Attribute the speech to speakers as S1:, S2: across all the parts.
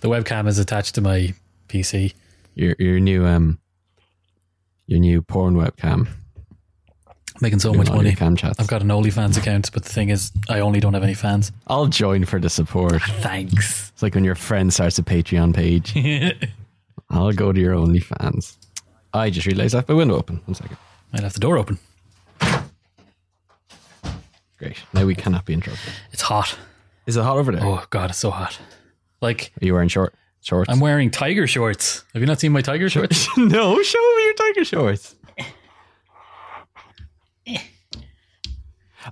S1: The webcam is attached to my PC.
S2: Your your new um your new porn webcam.
S1: Making so
S2: Doing
S1: much money.
S2: Cam chats.
S1: I've got an OnlyFans account, but the thing is, I only don't have any fans.
S2: I'll join for the support.
S1: Thanks.
S2: It's like when your friend starts a Patreon page. I'll go to your OnlyFans. I just realised I have my window open. One second.
S1: I left the door open.
S2: Great. Now we cannot be interrupted.
S1: It's hot.
S2: Is it hot over there?
S1: Oh god, it's so hot. Like
S2: you wearing short shorts?
S1: I'm wearing tiger shorts. Have you not seen my tiger shorts?
S2: no, show me your tiger shorts.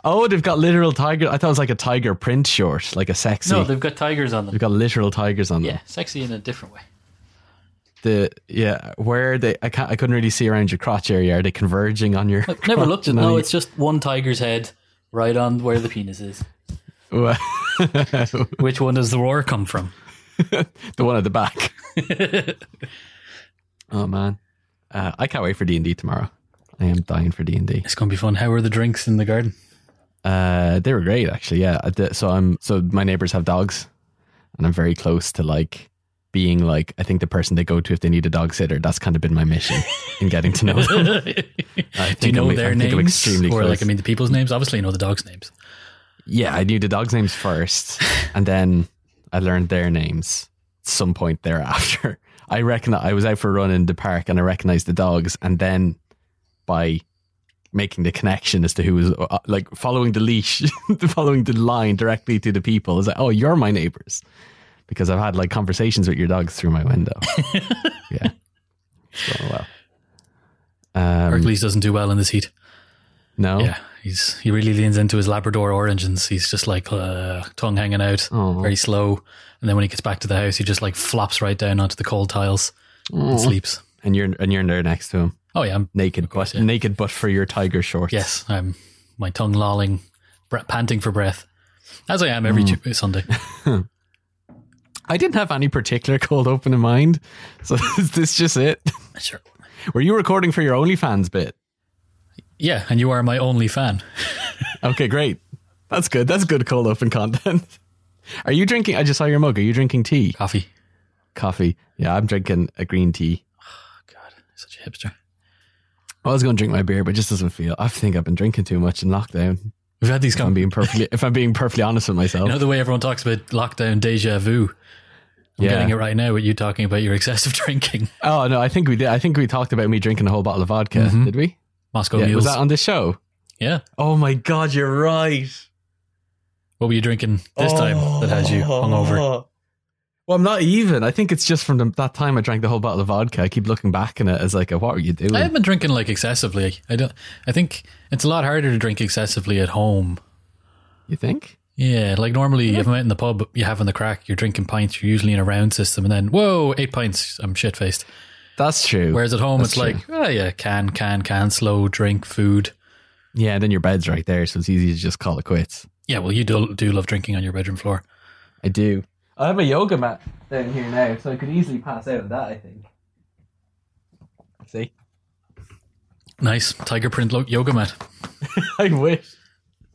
S2: Oh, they've got literal tiger. I thought it was like a tiger print short, like a sexy.
S1: no, they've got tigers on them.
S2: they've got literal tigers on them.
S1: Yeah, sexy in a different way.
S2: The yeah, where are they? I can't. I couldn't really see around your crotch area. Are they converging on your?
S1: I've never looked at.
S2: crotch?
S1: No, it's just one tiger's head right on where the penis is. Which one does the roar come from?
S2: one at the back. oh man, uh, I can't wait for D and D tomorrow. I am dying for D and D.
S1: It's going to be fun. How are the drinks in the garden?
S2: Uh, they were great actually. Yeah. So I'm so my neighbors have dogs, and I'm very close to like being like I think the person they go to if they need a dog sitter. That's kind of been my mission in getting to know them.
S1: Do you know
S2: I'm-
S1: their
S2: I'm
S1: names,
S2: extremely
S1: or
S2: close.
S1: like I mean the people's names? Obviously, you know the dogs' names.
S2: Yeah, I knew the dogs' names first, and then I learned their names at some point thereafter. I reckon I was out for a run in the park and I recognized the dogs, and then by making the connection as to who was uh, like following the leash, following the line directly to the people, is like, oh, you're my neighbors, because I've had like conversations with your dogs through my window. yeah, it's going well. Um,
S1: Hercules doesn't do well in this heat.
S2: No,
S1: Yeah, he's he really leans into his Labrador oranges. He's just like uh, tongue hanging out,
S2: Oh.
S1: very slow. And then when he gets back to the house, he just like flops right down onto the cold tiles and sleeps.
S2: and you're and you're there next to him.
S1: Oh yeah, I'm,
S2: naked,
S1: course,
S2: but
S1: yeah.
S2: naked, but for your tiger shorts.
S1: yes, I'm my tongue lolling, bre- panting for breath, as I am every
S2: Mm.
S1: Sunday.
S2: I didn't have any particular cold open in mind, so is this just it?
S1: sure.
S2: Were you recording for your OnlyFans bit?
S1: Yeah, and you are my only fan.
S2: Okay, great. That's good. That's good cold open content. Are you drinking? I just saw your mug. Are you drinking tea?
S1: Coffee.
S2: Coffee. Yeah, I'm drinking a green tea.
S1: Oh, God, such a hipster.
S2: I was going to drink my beer, but it just doesn't feel. I think I've been drinking too much in lockdown.
S1: We've had these
S2: If I'm being perfectly, if I'm being perfectly honest with myself.
S1: You know the way everyone talks about lockdown deja vu. I'm
S2: Yeah.
S1: getting it right now with you talking about your excessive drinking.
S2: oh no, I think we did. I think we talked about me drinking a whole bottle of vodka. Mm-hmm. Did we?
S1: Moscow
S2: Yeah.
S1: mules.
S2: Was that on this show?
S1: yeah.
S2: Oh my god, you're right.
S1: What were you drinking this time that has you hungover?
S2: Oh. Well, I'm not even. I think it's just from the, that time I drank the whole bottle of vodka. I keep looking back on it as like, what were you doing?
S1: I haven't been drinking like excessively. I don't. I think it's a lot harder to drink excessively at home.
S2: you think?
S1: Yeah, like normally if I'm out in the pub, you're having the crack, you're drinking pints, you're usually in a round system, and then whoa, eight pints, I'm shit faced.
S2: That's true.
S1: Whereas at home,
S2: That's
S1: it's like, oh yeah, can, can, can, slow drink, food.
S2: yeah, and then your bed's right there, so it's easy to just call it quits.
S1: Yeah, well, you do do love drinking on your bedroom floor.
S2: I do. I have a yoga mat down here now, so I could easily pass out of that. I think. See,
S1: Nice tiger print lo- yoga mat.
S2: I wish.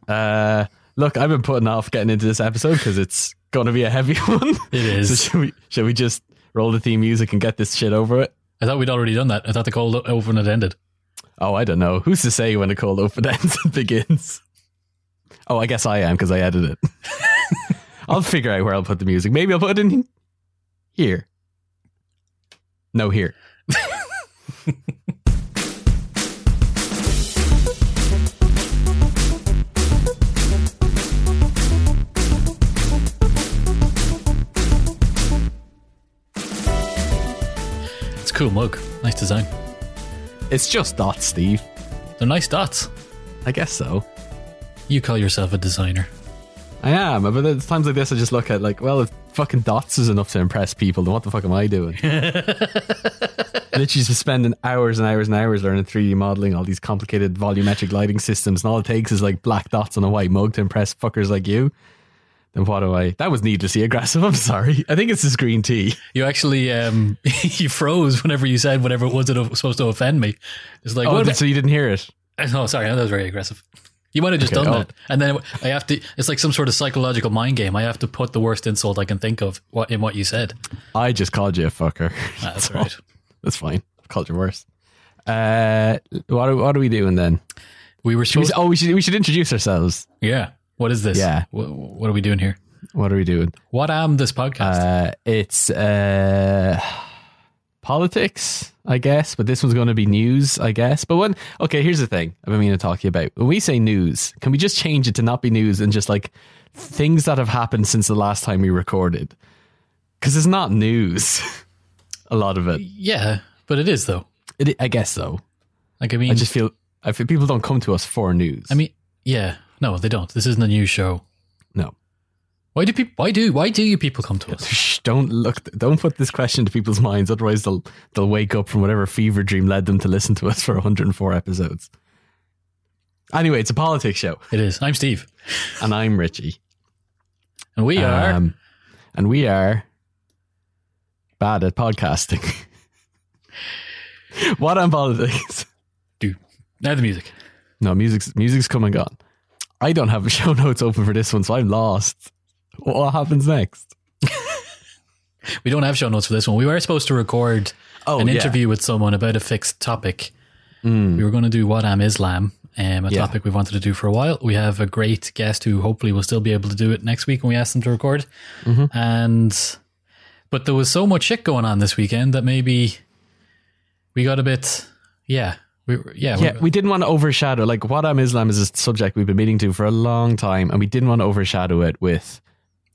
S2: Uh, look, I've been putting off getting into this episode because it's going to be a heavy one.
S1: It is.
S2: So should we? Should we just roll the theme music and get this shit over it?
S1: I thought we'd already done that. I thought the cold open had ended.
S2: Oh, I don't know. Who's to say when a cold open ends and begins? Oh, I guess I am because I edited it. I'll figure out where I'll put the music. Maybe I'll put it in here. No, here.
S1: cool mug. Nice design.
S2: It's just dots, Steve.
S1: They're nice dots.
S2: I guess so.
S1: You call yourself a designer.
S2: I am, but at times like this, I just look at like, well, if fucking dots is enough to impress people, then what the fuck am I doing? Literally spending hours and hours and hours learning 3D modeling, all these complicated volumetric lighting systems, and all it takes is like black dots on a white mug to impress fuckers like you. Then what do I? That was needlessly aggressive. I'm sorry. I think it's this green tea.
S1: You actually, um, you froze whenever you said whatever it was that was supposed to offend me. It's like,
S2: Oh,
S1: what
S2: so you didn't hear it?
S1: oh, sorry, that was very aggressive. You might have just
S2: Okay,
S1: done
S2: oh.
S1: that, and then I have to. It's like some sort of psychological mind game. I have to put the worst insult I can think of what in what you said.
S2: I just called you a fucker.
S1: Ah, that's right.
S2: That's fine. I've called you worse. Uh, what are, what are we doing then?
S1: We were
S2: Should we, oh, we should we should introduce ourselves.
S1: yeah. What is this?
S2: Yeah.
S1: What, what are we doing here?
S2: What are we doing?
S1: What am this podcast?
S2: Uh, it's uh, politics, I guess, but this one's going to be news, I guess. But when okay, here's the thing I've been meaning to talk to you about. When we say news, can we just change it to not be news and just like things that have happened since the last time we recorded? Because it's not news. A lot of it.
S1: yeah, but it is though.
S2: it. I guess so.
S1: Like I mean,
S2: I just feel I feel people don't come to us for news.
S1: I mean, yeah. No, they don't. This isn't a news show.
S2: no.
S1: Why do people? Why do? Why do you people come to us?
S2: Shh, don't look. Don't put this question to people's minds. Otherwise, they'll they'll wake up from whatever fever dream led them to listen to us for 104 episodes. Anyway, it's a politics show,
S1: It is. I'm Steve,
S2: and I'm Richie.
S1: and we are.
S2: Um, and we are bad at podcasting. what on politics?
S1: do now the music.
S2: No, music's music's come and gone. I don't have the show notes open for this one, so I'm lost. What happens next?
S1: We don't have show notes for this one. We were supposed to record
S2: Oh,
S1: an
S2: yeah.
S1: interview with someone about a fixed topic.
S2: Mm.
S1: We were going to do what am Islam, um, a
S2: Yeah.
S1: topic we've wanted to do for a while. We have a great guest who hopefully will still be able to do it next week when we ask them to record.
S2: Mm-hmm.
S1: And but there was so much shit going on this weekend that maybe we got a bit. Yeah, we were- yeah
S2: Yeah,
S1: we-
S2: we didn't want to overshadow like what am Islam is a subject we've been meaning to for a long time, and we didn't want to overshadow it with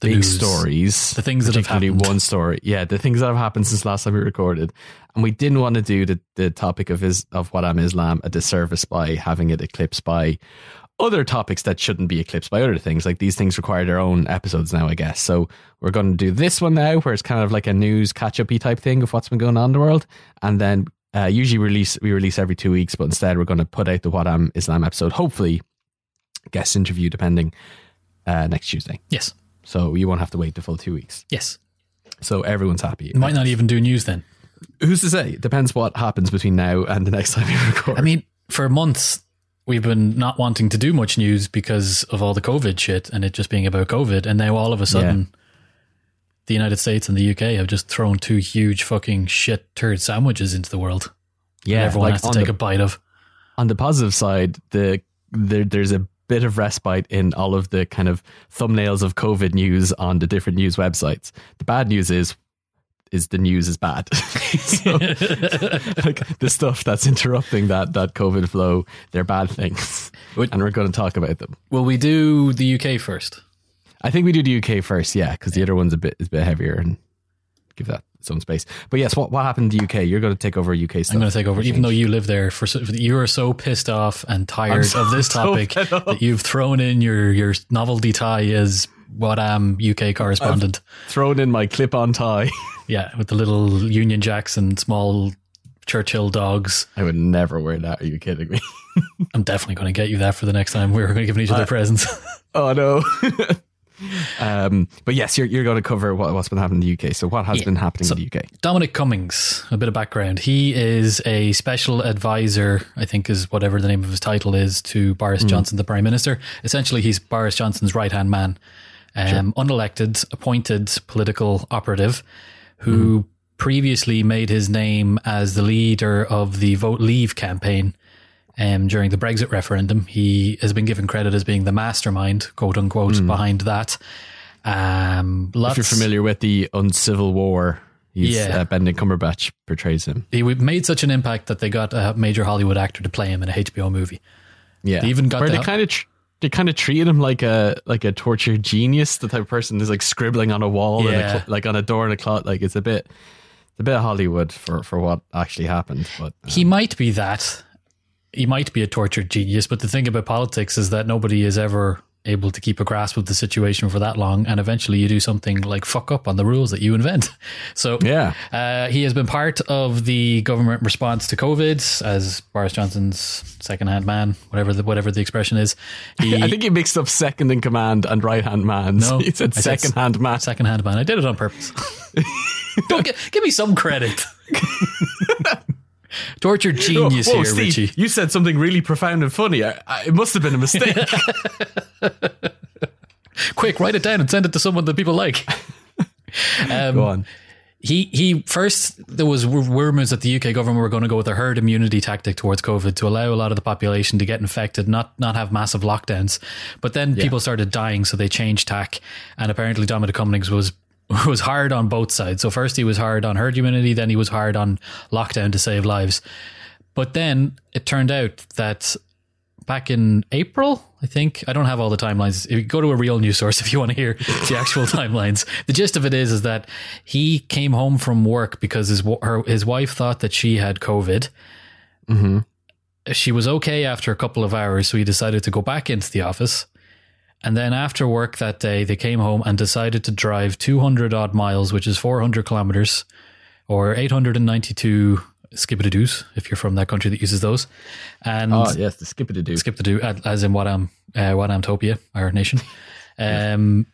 S1: The
S2: big
S1: news.
S2: stories,
S1: The things that have happened.
S2: one story. Yeah, the things that have happened since last time we recorded, and we didn't want to do the the topic of is of what am Islam a disservice by having it eclipsed by other topics that shouldn't be eclipsed by other things. Like these things require their own episodes now, I guess. So we're going to do this one now, where it's kind of like a news catch up y type thing of what's been going on in the world, and then uh, usually release we release every two weeks, but instead we're going to put out the What Am Islam episode. Hopefully, guest interview depending uh, next Tuesday.
S1: yes,
S2: So you won't have to wait the full two weeks.
S1: yes.
S2: So everyone's happy.
S1: Might not even do news then.
S2: Who's to say? Depends what happens between now and the next time we record.
S1: I mean, for months we've been not wanting to do much news because of all the COVID shit and it just being about COVID, and now all of a sudden. The United States and the UK have just thrown two huge fucking shit turd sandwiches into the world.
S2: yeah,
S1: everyone
S2: like
S1: has to
S2: on
S1: take
S2: the,
S1: a bite of.
S2: on the positive side, the there, there's a bit of respite in all of the kind of thumbnails of COVID news on the different news websites. The bad news is is the news is bad. so, like the stuff that's interrupting that that COVID flow, they're bad things, and we're going to talk about them.
S1: Will we do the UK first?
S2: I think we do the UK first, yeah, because the other one's a bit is a bit heavier and give that its own space. But yes, what what happened in the UK? You're going to take over UK stuff.
S1: I'm going to take over, even though you live there. For so, you are so pissed off and tired
S2: so-
S1: of this topic
S2: up.
S1: that you've thrown in your your novelty tie as what am UK correspondent.
S2: thrown in my clip-on tie.
S1: yeah, with the little Union Jacks and small Churchill dogs.
S2: I would never wear that. Are you kidding me?
S1: I'm definitely going to get you that for the next time we're going to give each other presents.
S2: Oh no. Um, but yes, you're you're going to cover what, what's been happening in the UK. So what has
S1: Yeah.
S2: been happening
S1: So-
S2: in the UK?
S1: Dominic Cummings, a bit of background. He is a special advisor, I think is whatever the name of his title is, to Boris Johnson, the Prime Minister. Essentially, he's Boris Johnson's right hand man, um, unelected, appointed political operative who previously made his name as the leader of the Vote Leave campaign. Um, during the Brexit referendum, he has been given credit as being the mastermind, quote unquote, behind that. Um, lots,
S2: If you're familiar with the uncivil war, he's,
S1: Yeah.
S2: uh, Benedict Cumberbatch portrays him.
S1: he made such an impact that they got a major Hollywood actor to play him in a HBO movie.
S2: Yeah,
S1: They even got
S2: where
S1: the-
S2: they kind of tr- they kind of treated him like a like a tortured genius, the type of person who's like scribbling on a wall, and a cl- like on a door in a closet. Like it's a bit, it's a bit Hollywood for for what actually happened. But uh,
S1: He might be that. He might be a tortured genius, but the thing about politics is that nobody is ever able to keep a grasp of the situation for that long, and eventually you do something like fuck up on the rules that you invent. So
S2: yeah,
S1: Uh, he has been part of the government response to COVID as Boris Johnson's second-hand man, whatever the whatever the expression is. He,
S2: I think he mixed up second in command and right hand man.
S1: No,
S2: he said
S1: I
S2: second hand man.
S1: second-hand man. I did it on purpose. Don't gi- give me some credit. Torture genius
S2: Whoa,
S1: here,
S2: Steve,
S1: Richie.
S2: You said something really profound and funny. I, I, it must have been a mistake.
S1: Quick, write it down and send it to someone that people like. Um,
S2: Go on.
S1: he he first there was rumors that the UK government were going to go with a herd immunity tactic towards COVID to allow a lot of the population to get infected, not not have massive lockdowns. But then people started dying, so they changed tack. And apparently, Dominic Cummings was was hard on both sides. So first he was hard on herd immunity, then he was hard on lockdown to save lives. But then it turned out that back in April, I think. I don't have all the timelines. If you go to a real news source if you want to hear the actual timelines. The gist of it is is that he came home from work because his her his wife thought that she had COVID.
S2: Mm-hmm.
S1: She was okay after a couple of hours, so he decided to go back into the office. And then after work that day, they came home and decided to drive 200 odd miles, which is 400 kilometers or 892 skip-a-doos if you're from that country that uses those. And
S2: Oh, yes, the skip it to do.
S1: skip the do as in what am uh, what Amtopia, our nation, um,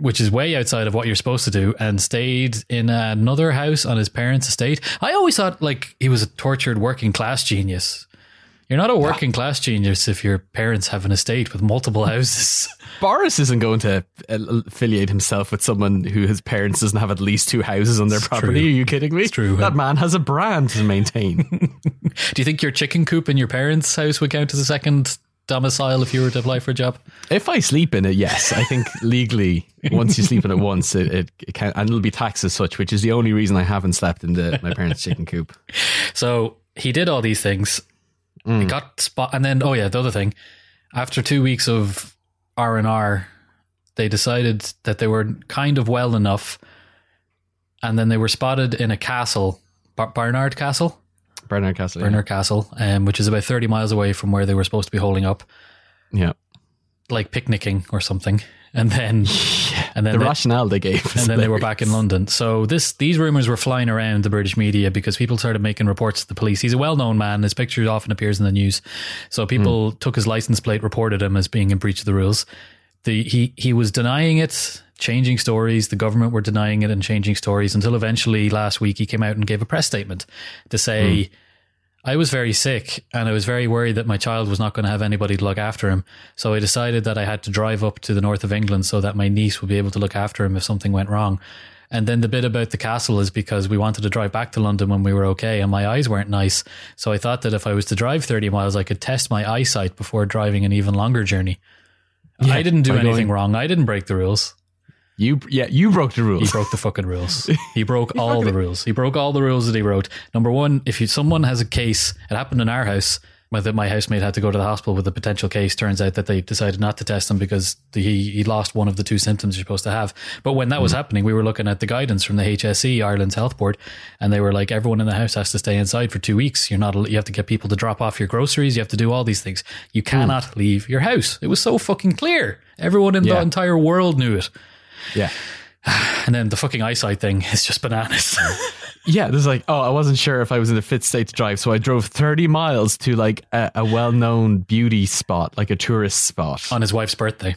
S1: which is way outside of what you're supposed to do, and stayed in another house on his parents' estate. I always thought like he was a tortured working class genius. You're not a working class genius if your parents have an estate with multiple houses.
S2: Boris isn't going to uh, affiliate himself with someone who his parents doesn't have at least two houses on their property.
S1: true.
S2: Are you kidding me?
S1: It's true.
S2: That man has a brand to maintain.
S1: do you think your chicken coop in your parents' house would count as a second domicile if you were to apply for a job?
S2: if I sleep in it, yes, I think legally, once you sleep in it once, it, it, it can, and it'll be taxed as such, which is the only reason I haven't slept in the, my parents' chicken coop.
S1: So he did all these things. He got spot, and then oh yeah, the other thing. After two weeks of R and R, they decided that they were kind of well enough, and then they were spotted in a castle, Bar- Barnard Castle,
S2: Barnard Castle. yeah.
S1: Barnard Castle, um, which is about thirty miles away from where they were supposed to be holding up,
S2: Yeah.
S1: like picnicking or something. And then, and then
S2: The
S1: they-
S2: rationale they gave.
S1: and then they were back in London. So this these rumors were flying around the British media because people started making reports to the police. He's a well-known man. His picture often appears in the news. So people hmm. took his license plate, reported him as being in breach of the rules. The he he was denying it, changing stories. The government were denying it and changing stories until eventually last week he came out and gave a press statement to say. Hmm. I was very sick and I was very worried that my child was not going to have anybody to look after him. So I decided that I had to drive up to the north of England so that my niece would be able to look after him if something went wrong. And then the bit about the castle is because we wanted to drive back to London when we were okay and my eyes weren't nice. So I thought that if I was to drive 30 miles, I could test my eyesight before driving an even longer journey. I didn't do anything
S2: going-
S1: wrong. I didn't break the rules.
S2: You, yeah, you broke the rules.
S1: He broke the fucking rules. He broke all the rules. He broke all the rules that he wrote. Number one, if you, someone has a case, it happened in our house. My, that my housemate had to go to the hospital with a potential case. Turns out that they decided not to test him because the, he he lost one of the two symptoms you're supposed to have. But when that was mm. happening, we were looking at the guidance from the HSE, Ireland's health board, and they were like, everyone in the house has to stay inside for two weeks. You're not. You have to get people to drop off your groceries. You have to do all these things. You mm. cannot leave your house. It was so fucking clear. Everyone in the entire world knew it.
S2: Yeah.
S1: And then the fucking eyesight thing is just bananas.
S2: Yeah, there's like, oh, I wasn't sure if I was in the fit state to drive, so I drove 30 miles to like a, a well-known beauty spot, like a tourist spot.
S1: on his wife's birthday.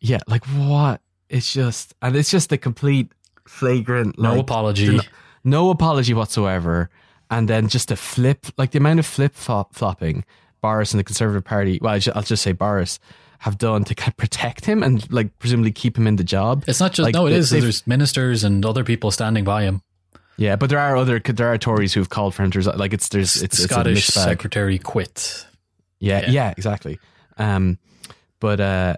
S2: Yeah, like what? It's just, and it's just a complete flagrant,
S1: No
S2: like,
S1: apology.
S2: no, no apology whatsoever, and then just a flip, like the amount of flip flop, flopping Boris and the Conservative Party. Well, I'll just say Boris have done to kind of protect him and like presumably keep him in the job.
S1: It's not just
S2: Like,
S1: no, it is. There's ministers and other people standing by him.
S2: Yeah, but there are other there are Tories who've called for him to resign. Like it's there's it's,
S1: the
S2: it's
S1: Scottish
S2: mixed
S1: secretary quit.
S2: Yeah,
S1: Yeah.
S2: yeah, exactly. Um, but uh,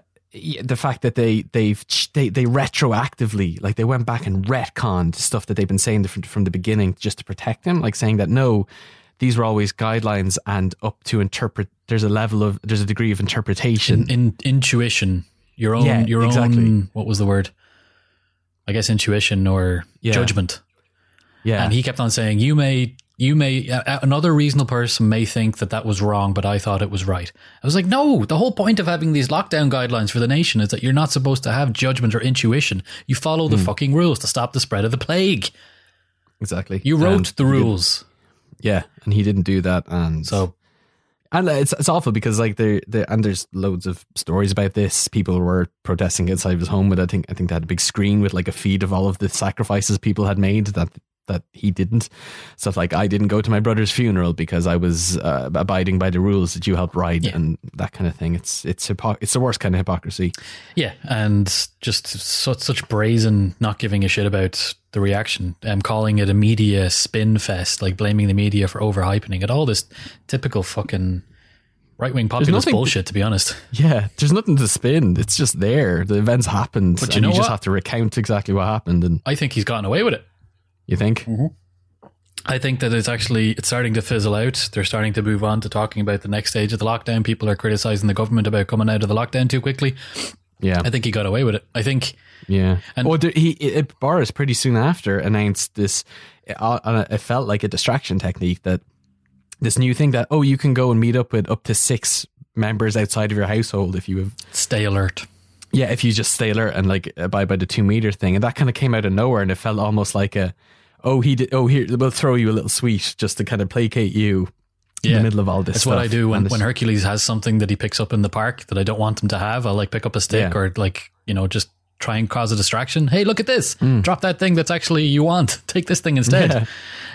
S2: the fact that they they've they they retroactively like they went back and retconned stuff that they've been saying from, from the beginning just to protect him, like saying that no, these were always guidelines and up to interpret. There's a level of there's a degree of interpretation.
S1: In, intuition, your own,
S2: Yeah,
S1: your
S2: exactly.
S1: own. What was the word? I guess intuition or
S2: Yeah.
S1: judgment.
S2: yeah,
S1: And he kept on saying, "You may, you may, another reasonable person may think that that was wrong, but I thought it was right." I was like, "No, the whole point of having these lockdown guidelines for the nation is that you're not supposed to have judgment or intuition. You follow the hmm. fucking rules to stop the spread of the plague.
S2: exactly.
S1: You wrote
S2: And
S1: the rules."
S2: Yeah, and he didn't do that, and
S1: So
S2: And it's it's awful because like there there and there's loads of stories about this. People were protesting outside of his home with I think I think they had a big screen with like a feed of all of the sacrifices people had made that that he didn't. Stuff like I didn't go to my brother's funeral because I was uh, abiding by the rules that you helped write
S1: Yeah.
S2: and that kind of thing. It's it's hypo- it's the worst kind of hypocrisy.
S1: Yeah, and just such such brazen not giving a shit about the reaction. Um, calling it a media spin fest, like blaming the media for overhyping it. All this typical fucking right wing populist
S2: nothing-
S1: bullshit. To be honest,
S2: Yeah, there's nothing to spin. It's just there. The events happened,
S1: But you know
S2: you just have to recount exactly what happened. And
S1: I think he's gotten away with it.
S2: You think,
S1: I think that it's actually it's starting to fizzle out. They're starting to move on to talking about the next stage of the lockdown. People are criticizing the government about coming out of the lockdown too quickly.
S2: yeah,
S1: I think he got away with it. I think
S2: yeah.
S1: And-
S2: well, there, he it, Boris pretty soon after announced this. It, uh, it felt like a distraction technique that this new thing that oh you can go and meet up with up to six members outside of your household if you have
S1: stay alert.
S2: yeah if you just stay alert and like abide by the two meter thing and that kind of came out of nowhere and it felt almost like a oh he did oh here we'll throw you a little sweet just to kind of placate you
S1: yeah.
S2: in the middle of all this
S1: That's what I do when, when Hercules has something that he picks up in the park that I don't want him to have. I'll like pick up a stick
S2: Yeah.
S1: or like, you know, just try and cause a distraction. Hey, look at this.
S2: Hmm.
S1: Drop that thing that's actually you want. Take this thing instead.
S2: Yeah.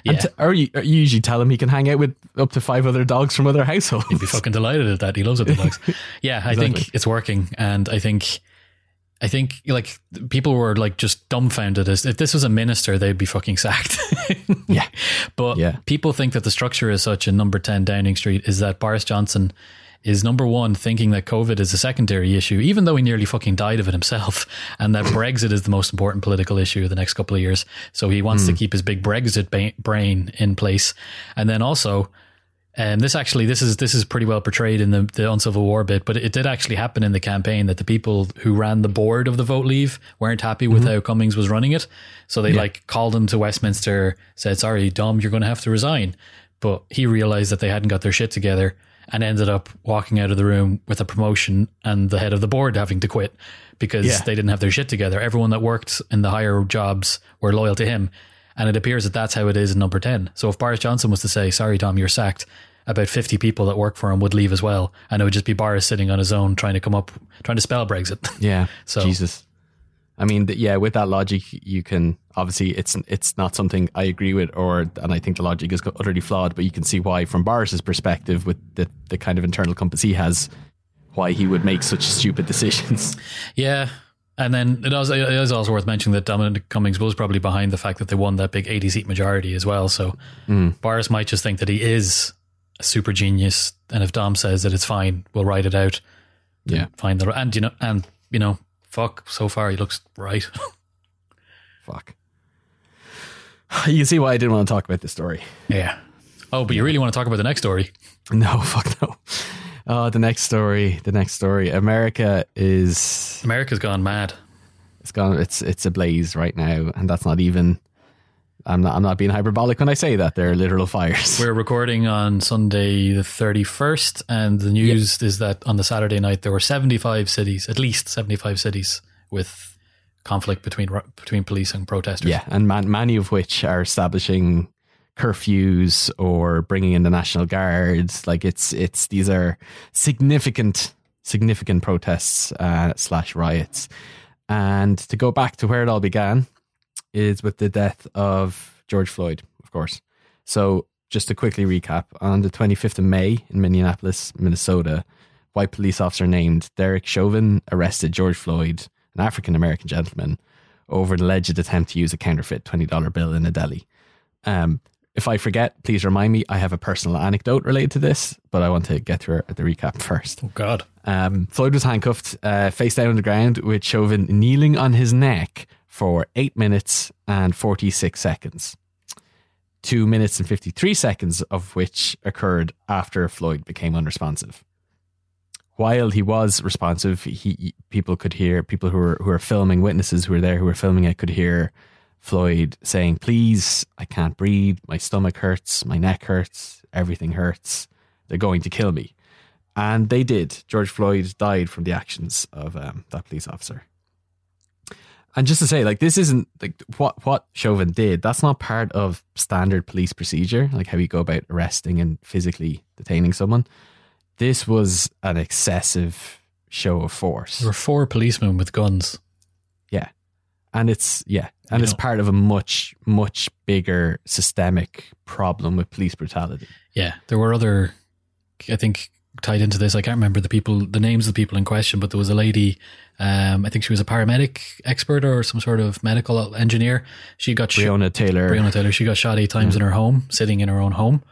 S1: Yeah.
S2: T- or, you, or you usually tell him he can hang out with up to five other dogs from other households.
S1: He'd be fucking delighted at that. He loves other dogs. Yeah, I think it's working. And I think, I think like people were like just dumbfounded as if this was a minister, they'd be fucking sacked.
S2: Yeah.
S1: But
S2: Yeah.
S1: people think that the structure is such in number 10 Downing Street is that Boris Johnson is number one thinking that COVID is a secondary issue, even though he nearly fucking died of it himself, and that Brexit is the most important political issue of the next couple of years. So he wants to hmm. keep his big Brexit ba- brain in place. And then also, and this actually this is this is pretty well portrayed in the the uncivil war bit, but it did actually happen in the campaign that the people who ran the board of the vote leave weren't happy with mm-hmm. how Cummings was running it, so they like called him to Westminster, said, "Sorry, Dom, you're going to have to resign." But he realized that they hadn't got their shit together and ended up walking out of the room with a promotion and the head of the board having to quit because
S2: Yeah.
S1: they didn't have their shit together. Everyone that worked in the higher jobs were loyal to him. And it appears that that's how it is in number 10. So if Boris Johnson was to say, sorry, Dom, you're sacked, about 50 people that work for him would leave as well. And it would just be Boris sitting on his own trying to come up, trying to spell Brexit.
S2: Yeah.
S1: So-
S2: Jesus. I mean, yeah, with that logic, you can obviously it's it's not something I agree with, or and I think the logic is utterly flawed. But you can see why, from Boris's perspective, with the the kind of internal compass he has, why he would make such stupid decisions.
S1: yeah. And then it is, it is also worth mentioning that Dominic Cummings was probably behind the fact that they won that big 80 seat majority as well. So hmm. Boris might just think that he is a super genius. And if Dom says that it's fine, we'll write it out.
S2: Yeah.
S1: Find the, and you know, and you know, fuck, so far he looks right.
S2: Fuck. You see why I didn't want to talk about this story.
S1: yeah. Oh, but you really want to talk about the next story?
S2: No, fuck no. Oh, the next story. The next story. America is
S1: America's gone mad.
S2: it's gone. It's it's ablaze right now, and that's not even. I'm not. I'm not being hyperbolic when I say that. They're literal fires.
S1: We're recording on Sunday the 31st, and the news is that on the Saturday night there were 75 cities, at least 75 cities, with conflict between between police and protesters.
S2: Yeah, and man, many of which are establishing curfews or bringing in the national guards. Like it's it's these are significant significant protests uh, slash riots. And to go back to where it all began is with the death of George Floyd, of course. So just to quickly recap, on the 25th of May in Minneapolis, Minnesota, white police officer named Derek Chauvin arrested George Floyd, an African American gentleman, over an alleged attempt to use a counterfeit $20 bill in a deli. Um, if I forget, please remind me. I have a personal anecdote related to this, but I want to get through the recap first.
S1: Oh God.
S2: Um, Floyd was handcuffed, uh, face down on the ground, with Chauvin kneeling on his neck for eight minutes and 46 seconds. Two minutes and 53 seconds of which occurred after Floyd became unresponsive. While he was responsive, he people could hear people who were who were filming witnesses who were there who were filming it could hear Floyd saying, "Please, I can't breathe. My stomach hurts. My neck hurts. Everything hurts. They're going to kill me." And they did. George Floyd died from the actions of um, that police officer. And just to say, like, this isn't like what what Chauvin did. That's not part of standard police procedure, like how you go about arresting and physically detaining someone. This was an excessive show of force.
S1: There were four policemen with guns.
S2: Yeah. And it's, yeah, and
S1: You
S2: it's
S1: know-
S2: part of a much much bigger systemic problem with police brutality.
S1: Yeah, there were other, I think, tied into this. I can't remember the people, the names of the people in question, but there was a lady. Um, I think she was a paramedic expert or some sort of medical engineer. She got shot.
S2: Breonna Taylor,
S1: Breonna Taylor. She got shot eight times in her home, sitting in her own home.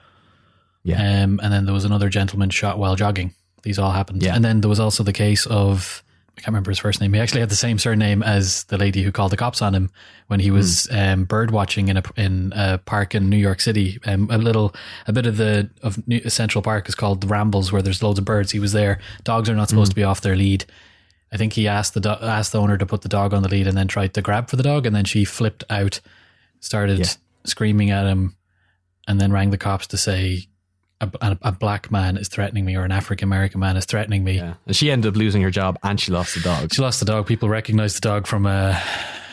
S2: Yeah.
S1: Um, and then there was another gentleman shot while jogging. These all happened.
S2: Yeah.
S1: And then there was also the case of I can't remember his first name. He actually had the same surname as the lady who called the cops on him when he was um, bird watching in a in a park in New York City. Um, a little a bit of the of New, Central Park is called the Rambles, where there's loads of birds. He was there. Dogs are not supposed to be off their lead. I think he asked the do- asked the owner to put the dog on the lead and then tried to grab for the dog, and then she flipped out, started
S2: Yeah.
S1: screaming at him, and then rang the cops to say a, a, a black man is threatening me or an African American man is threatening me.
S2: Yeah. And she ended up losing her job and she lost the dog.
S1: She lost the dog. People recognized the dog from a,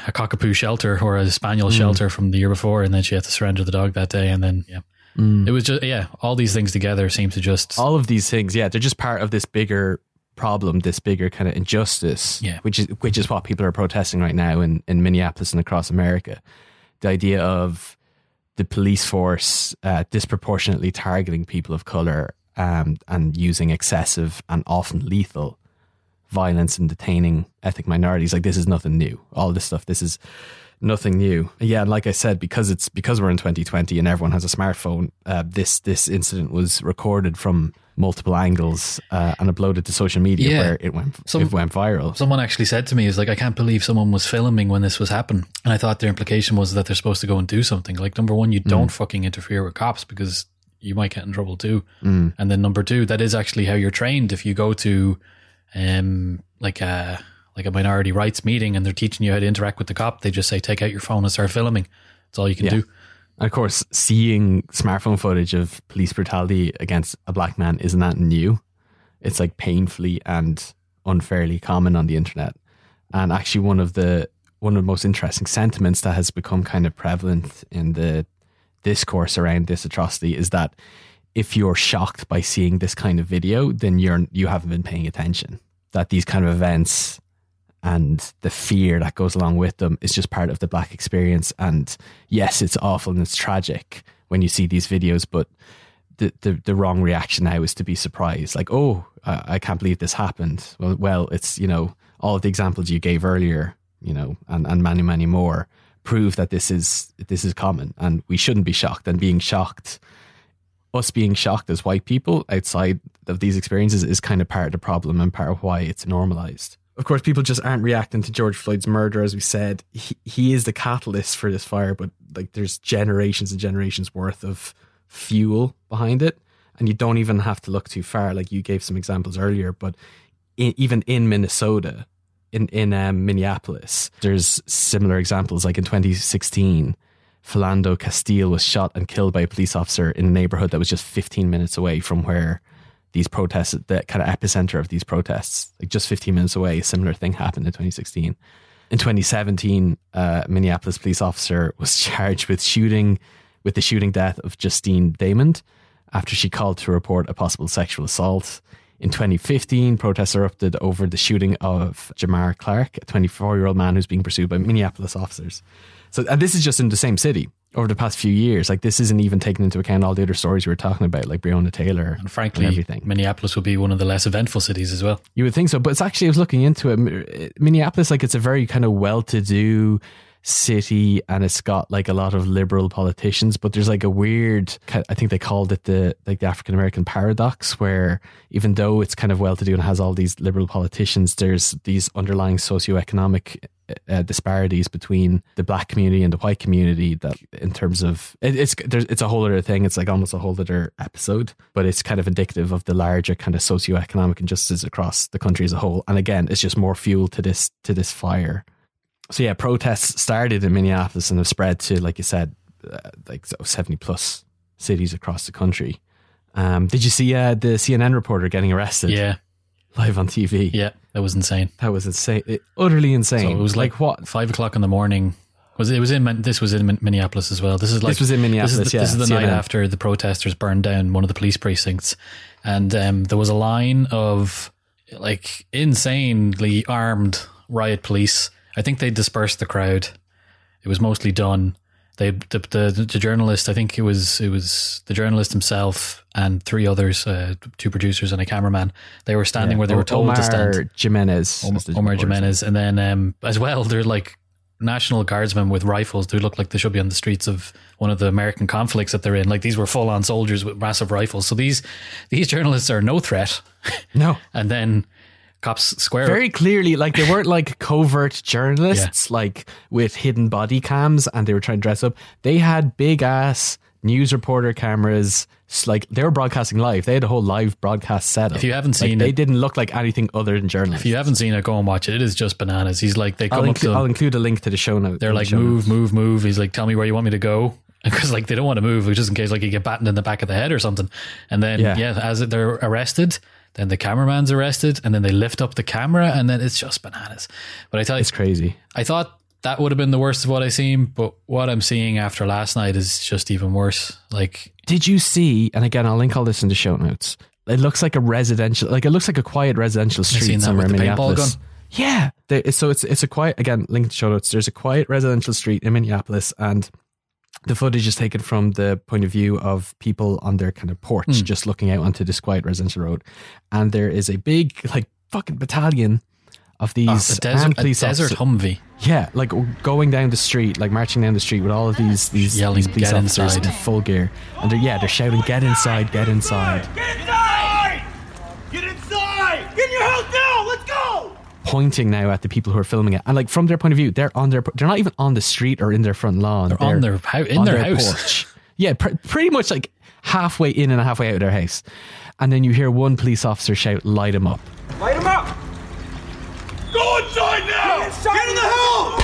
S1: a cockapoo shelter or a spaniel shelter from the year before, and then she had to surrender the dog that day. And then yeah, mm. it was just yeah, all these things together seem to just
S2: All of these things, yeah, they're just part of this bigger problem, this bigger kind of injustice,
S1: Yeah.
S2: which is which is what people are protesting right now in, in Minneapolis and across America. The idea of the police force uh, disproportionately targeting people of color um, and using excessive and often lethal violence and detaining ethnic minorities. Like this is nothing new. All this stuff, this is nothing new. Yeah, and like I said, because it's because we're in 2020 and everyone has a smartphone, uh, this this incident was recorded from multiple angles uh, and uploaded to social media
S1: Yeah.
S2: where it went
S1: Some-
S2: it went viral.
S1: Someone actually said to me, "Is like I can't believe someone was filming when this was happening." And I thought their implication was that they're supposed to go and do something. Like number one, you don't fucking interfere with cops because you might get in trouble too. And then number two, that is actually how you're trained. If you go to, um, like a like a minority rights meeting and they're teaching you how to interact with the cop, they just say, "Take out your phone and start filming." That's all you can
S2: Yeah.
S1: do.
S2: And of course, seeing smartphone footage of police brutality against a black man isn't that new. It's like painfully and unfairly common on the internet. And actually, one of the one of the most interesting sentiments that has become kind of prevalent in the discourse around this atrocity is that if you're shocked by seeing this kind of video, then you're you haven't been paying attention. That these kind of events and the fear that goes along with them is just part of the black experience. And yes, it's awful and it's tragic when you see these videos, but the, the, the wrong reaction now is to be surprised. Like, oh, I, I can't believe this happened. Well, well, it's, you know, all the examples you gave earlier, you know, and, and many, many more prove that this is, this is common and we shouldn't be shocked and being shocked us being shocked as white people outside of these experiences is kind of part of the problem and part of why it's normalized. Of course, people just aren't reacting to George Floyd's murder, as we said. He, he is the catalyst for this fire, but like there's generations and generations worth of fuel behind it. And you don't even have to look too far. Like you gave some examples earlier, but in, even in Minnesota, in in um, Minneapolis, there's similar examples. Like in 2016, Philando Castile was shot and killed by a police officer in a neighborhood that was just 15 minutes away from where these protests, the kind of epicenter of these protests, like just 15 minutes away, a similar thing happened in 2016. In 2017, a uh, Minneapolis police officer was charged with shooting, with the shooting death of Justine Damond after she called to report a possible sexual assault. In 2015, protests erupted over the shooting of Jamar Clark, a 24 year old man who's being pursued by Minneapolis officers. So, and this is just in the same city over the past few years. Like, this isn't even taking into account all the other stories we were talking about, like Breonna Taylor
S1: And frankly,
S2: everything.
S1: Minneapolis would be one of the less eventful cities as well.
S2: You would think so, but it's actually I was looking into it. Minneapolis, like it's a very kind of well-to-do city, and it's got like a lot of liberal politicians. But there's like a weird, I think they called it the like the African American paradox, where even though it's kind of well-to-do and has all these liberal politicians, there's these underlying socioeconomic uh, disparities between the black community and the white community that in terms of it, it's it's a whole other thing. It's like almost a whole other episode but it's kind of indicative of the larger kind of socioeconomic injustices across the country as a whole. And again it's just more fuel to this to this fire. So yeah protests started in Minneapolis and have spread to like you said uh, like 70 plus cities across the country. Um, did you see uh, the CNN reporter getting arrested?
S1: Yeah,
S2: live on TV
S1: yeah, that was insane.
S2: that was insane it, utterly insane
S1: So it was like,
S2: what
S1: five o'clock in the morning. Was it, it was in this was in Minneapolis as well. This is like
S2: This was in Minneapolis,
S1: This is the,
S2: yeah,
S1: this is the night after the protesters burned down one of the police precincts, and um, there was a line of like insanely armed riot police. I think they dispersed the crowd, It was mostly done. They the, the the journalist, I think it was it was the journalist himself and three others, uh, two producers and a cameraman. They were standing where they were told
S2: Omar
S1: to stand.
S2: Jimenez.
S1: Omar, Omar. Jimenez, and then um, as well, they're like national guardsmen with rifles who look like they should be on the streets of one of the American conflicts that they're in. Like these were full on soldiers with massive rifles. So these these journalists are no threat.
S2: No.
S1: and then cops square
S2: Very clearly, like they weren't like covert journalists, like with hidden body cams, and they were trying to dress up. They had big ass news reporter cameras. Like they were broadcasting live. They had a whole live broadcast setup.
S1: If you haven't
S2: Like,
S1: seen
S2: they
S1: it-
S2: didn't look like anything other than journalists.
S1: If you haven't seen it, go and watch it. It is just bananas. He's like, they come
S2: I'll,
S1: up to
S2: I'll include a link to the show note.
S1: They're
S2: in the
S1: like, move,
S2: notes.
S1: move, move. He's like, tell me where you want me to go. Because like they don't want to move, just in case like you get battened in the back of the head or something. And then
S2: Yeah.
S1: yeah, as they're arrested, then the cameraman's arrested, and then they lift up the camera, and then it's just bananas. But I tell you,
S2: It's crazy.
S1: I thought that would have been the worst of what I seen, but what I'm seeing after last night is just even worse. Like
S2: Did you see? And again, I'll link all this in the show notes. It looks like a residential, like it looks like a quiet residential street somewhere in
S1: the
S2: Minneapolis. Yeah, They- so it's it's a quiet again. Link to show notes. There's a quiet residential street in Minneapolis, and the footage is taken from the point of view of people on their kind of porch,
S1: Hmm.
S2: just looking out onto this quiet residential road. And there is a big, like, fucking battalion of these
S1: a
S2: armed
S1: desert, a
S2: police
S1: desert
S2: officers.
S1: Humvee.
S2: Yeah, like going down the street, like marching down the street with all of these these,
S1: Yelling,
S2: these police officers
S1: inside."
S2: in full gear, and they're yeah, they're shouting, "Get inside! Get inside!"
S3: Get inside! Get inside! Get in your house now! Let's go!
S2: Pointing now at the people who are filming it, and like from their point of view, they're on their they're not even on the street or in their front lawn.
S1: They're on their hou- in
S2: on
S1: their house.
S2: porch. Yeah, pr- pretty much like halfway in and halfway out of their house, and then you hear one police officer shout, "Light him up!"
S3: Light him up! Go inside now! Get, inside. in the house!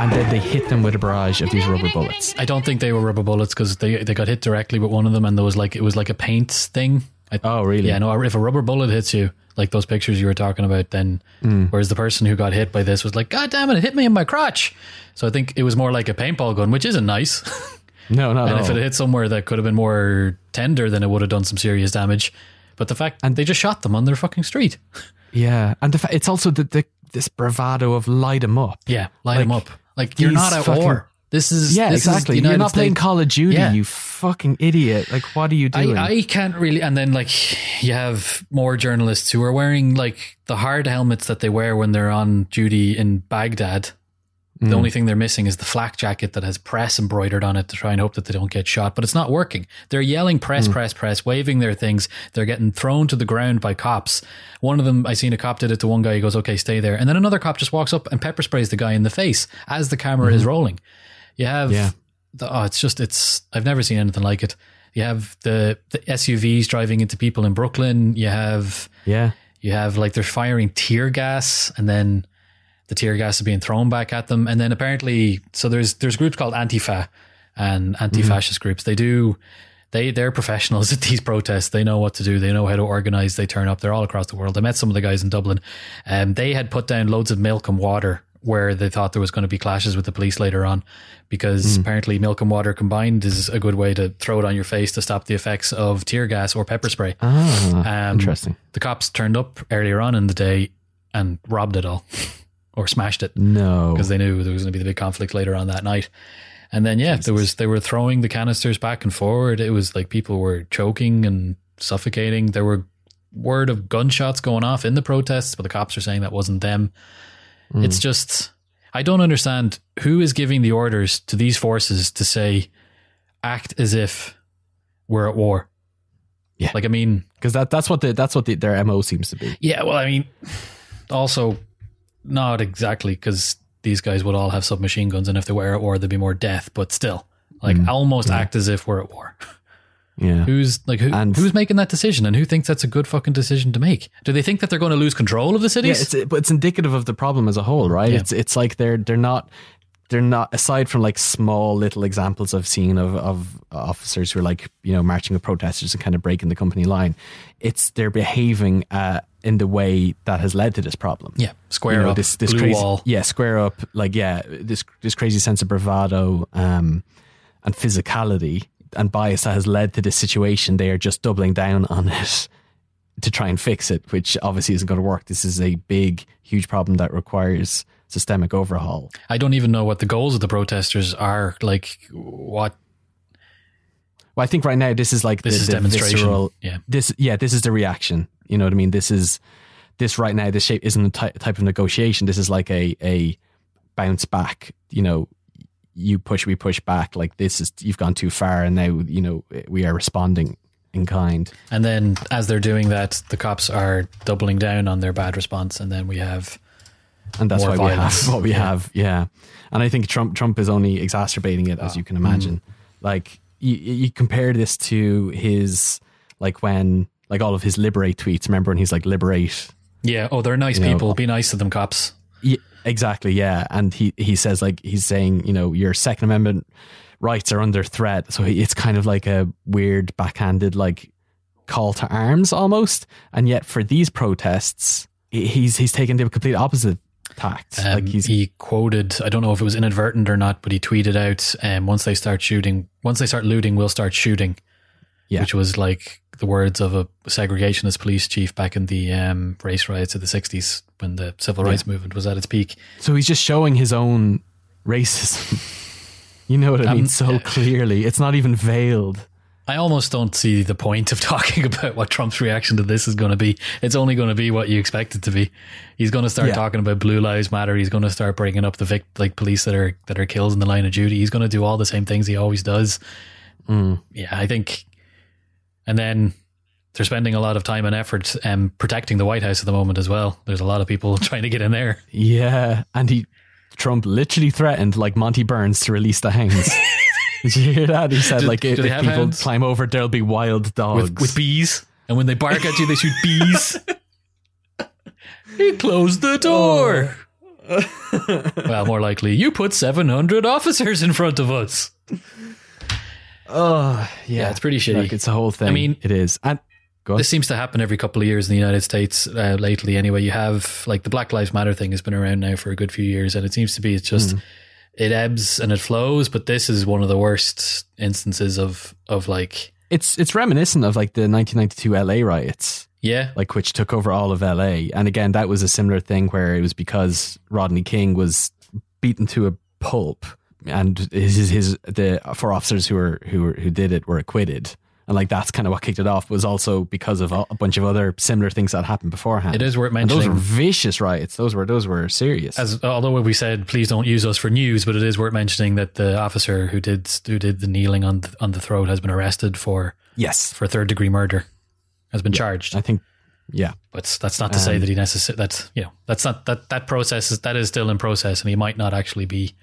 S2: and then they hit them with a barrage of these rubber bullets.
S1: I don't think they were rubber bullets because they they got hit directly with one of them, and there was like it was like a paint thing. I,
S2: Oh, really?
S1: Yeah, no. If a rubber bullet hits you, like those pictures you were talking about, then
S2: Hmm.
S1: whereas the person who got hit by this was like, God damn it, it hit me in my crotch. So I think it was more like a paintball gun, which isn't nice.
S2: No, not
S1: and
S2: at
S1: if
S2: all.
S1: it hit somewhere that could have been more tender, then it would have done some serious damage. But the fact and they just shot them on their fucking street.
S2: yeah, and the fa- it's also the, the this bravado of light them up.
S1: Yeah, light them
S2: Like,
S1: up. Like you're not at
S2: fucking-
S1: war. This is
S2: Yeah,
S1: this
S2: exactly.
S1: the
S2: You're not playing Call of Duty,
S1: Yeah.
S2: you fucking idiot. Like, what are you doing?
S1: I, I can't really. And then, like, you have more journalists who are wearing, like, the hard helmets that they wear when they're on duty in Baghdad.
S2: Hmm.
S1: The only thing they're missing is the flak jacket that has press embroidered on it to try and hope that they don't get shot. But it's not working. They're yelling press, press, press, waving their things. They're getting thrown to the ground by cops. One of them, I seen a cop did it to one guy. He goes, okay, stay there. And then another cop just walks up and pepper sprays the guy in the face as the camera is rolling. You have.
S2: Yeah.
S1: the, oh, it's just, it's, I've never seen anything like it. You have the, the SUVs driving into people in Brooklyn. You have,
S2: yeah.
S1: you have like they're firing tear gas and then the tear gas is being thrown back at them. And then apparently, so there's, there's groups called Antifa and anti-fascist groups. They do, they, they're professionals at these protests. They know what to do. They know how to organize. They turn up. They're all across the world. I met some of the guys in Dublin. Um, they had put down loads of milk and water where they thought there was going to be clashes with the police later on because apparently milk and water combined is a good way to throw it on your face to stop the effects of tear gas or pepper spray.
S2: Ah,
S1: Um,
S2: interesting.
S1: The cops turned up earlier on in the day and robbed it all or smashed it
S2: No.
S1: because they knew there was going to be the big conflict later on that night. And then yeah, there was they were throwing the canisters back and forward. It was like people were choking and suffocating. There were word of gunshots going off in the protests, but the cops are saying that wasn't them.
S2: Hmm.
S1: It's just I don't understand who is giving the orders to these forces to say act as if we're at war.
S2: Yeah.
S1: Like I mean,
S2: Because that, that's what the, that's what the, their MO seems to be.
S1: yeah, well, I mean, also not exactly because these guys would all have submachine guns, and if they were at war, there'd be more death. But still, like, almost act as if we're at war.
S2: Yeah.
S1: Who's like who,
S2: And-
S1: who's making that decision, and who thinks that's a good fucking decision to make? Do they think that they're going to lose control of the
S2: Yeah,
S1: cities?
S2: it's but it's indicative of the problem as a whole, right?
S1: Yeah.
S2: It's it's like they're they're not they're not aside from like small little examples I've seen of of officers who are like you know marching with protesters and kind of breaking the company line. It's they're behaving uh, in the way that has led to this problem.
S1: yeah, square
S2: you know,
S1: up,
S2: this this
S1: blue
S2: crazy
S1: wall.
S2: yeah square up like yeah this this crazy sense of bravado um and physicality and bias that has led to this situation. They are just doubling down on it to try and fix it, which obviously isn't going to work. This is a big, huge problem that requires systemic overhaul.
S1: I don't even know what the goals of the protesters are. Like what
S2: Well, I think right now this is like
S1: this
S2: the,
S1: is
S2: the
S1: demonstration.
S2: visceral-
S1: Yeah.
S2: this yeah this is the reaction you know what i mean this is this right now this shape isn't a ty- type of negotiation this is like a a bounce back you know you push we push back like this is you've gone too far and now you know we are responding in kind
S1: And then as they're doing that, the cops are doubling down on their bad response, and then we have
S2: and that's why
S1: violence.
S2: we have what we
S1: Yeah.
S2: have yeah and i think trump trump is only exacerbating it as ah. you can imagine mm-hmm. like you, you compare this to his like when like all of his liberate tweets remember when he's like liberate
S1: yeah. Oh, they're nice
S2: You know,
S1: people. Uh, Be nice to them, cops.
S2: Exactly. Yeah, and he he says like he's saying you know your Second Amendment rights are under threat. So he- it's kind of like a weird backhanded like call to arms almost. And yet for these protests, he's he's taken the complete opposite tact.
S1: Um,
S2: like he's
S1: he quoted, I don't know if it was inadvertent or not, but he tweeted out, um, "Once they start shooting, once they start looting, we'll start shooting."
S2: Yeah.
S1: which was like the words of a segregationist police chief back in the um, race riots of the '60s when the civil rights movement was at its peak.
S2: so he's just showing his own racism. you know what I mean?
S1: Um,
S2: So
S1: yeah.
S2: clearly, it's not even veiled.
S1: I almost don't see the point of talking about what Trump's reaction to this is going to be. It's only going to be what you expect it to be. He's going to start
S2: Yeah.
S1: talking about Blue Lives Matter. He's going to start bringing up the vic- like police that are that are killed in the line of duty. He's going to do all the same things he always does. Yeah, I think. And then they're spending a lot of time and effort um, protecting the White House at the moment as well. There's a lot of people trying to get in there.
S2: Yeah, and he Trump literally threatened like Monty Burns to release the hounds. Did you hear that? He said
S1: Do-
S2: like
S1: do
S2: if, if people
S1: hounds?
S2: climb over, there'll be wild dogs.
S1: with, with bees. And when they bark at you, they shoot bees. he closed the door. well, more likely, you put 700 officers in front of us.
S2: Oh yeah,
S1: Yeah, it's pretty shitty.
S2: Like, it's a whole thing.
S1: I mean-
S2: it is. And go on.
S1: This seems to happen every couple of years in the United States uh, lately. Anyway, you have like the Black Lives Matter thing has been around now for a good few years, and it seems to be it's just it ebbs and it flows. But this is one of the worst instances of of like
S2: it's it's reminiscent of like the 1992 LA riots.
S1: yeah,
S2: like which took over all of LA. And again, that was a similar thing where it was because Rodney King was beaten to a pulp, and his his the four officers who were who were, who did it were acquitted. And like that's kind of what kicked it off was also because of a bunch of other similar things that happened beforehand.
S1: it is worth
S2: And those
S1: mentioning.
S2: were vicious riots. Those were those were serious.
S1: as although we said please don't use us for news, but it is worth mentioning that the officer who did who did the kneeling on the, on the throat has been arrested for
S2: yes,
S1: for third degree murder, has been charged.
S2: I think. Yeah,
S1: But that's not to say um, that he necessarily that's you know that's not that that process is that is still in process, and he might not actually be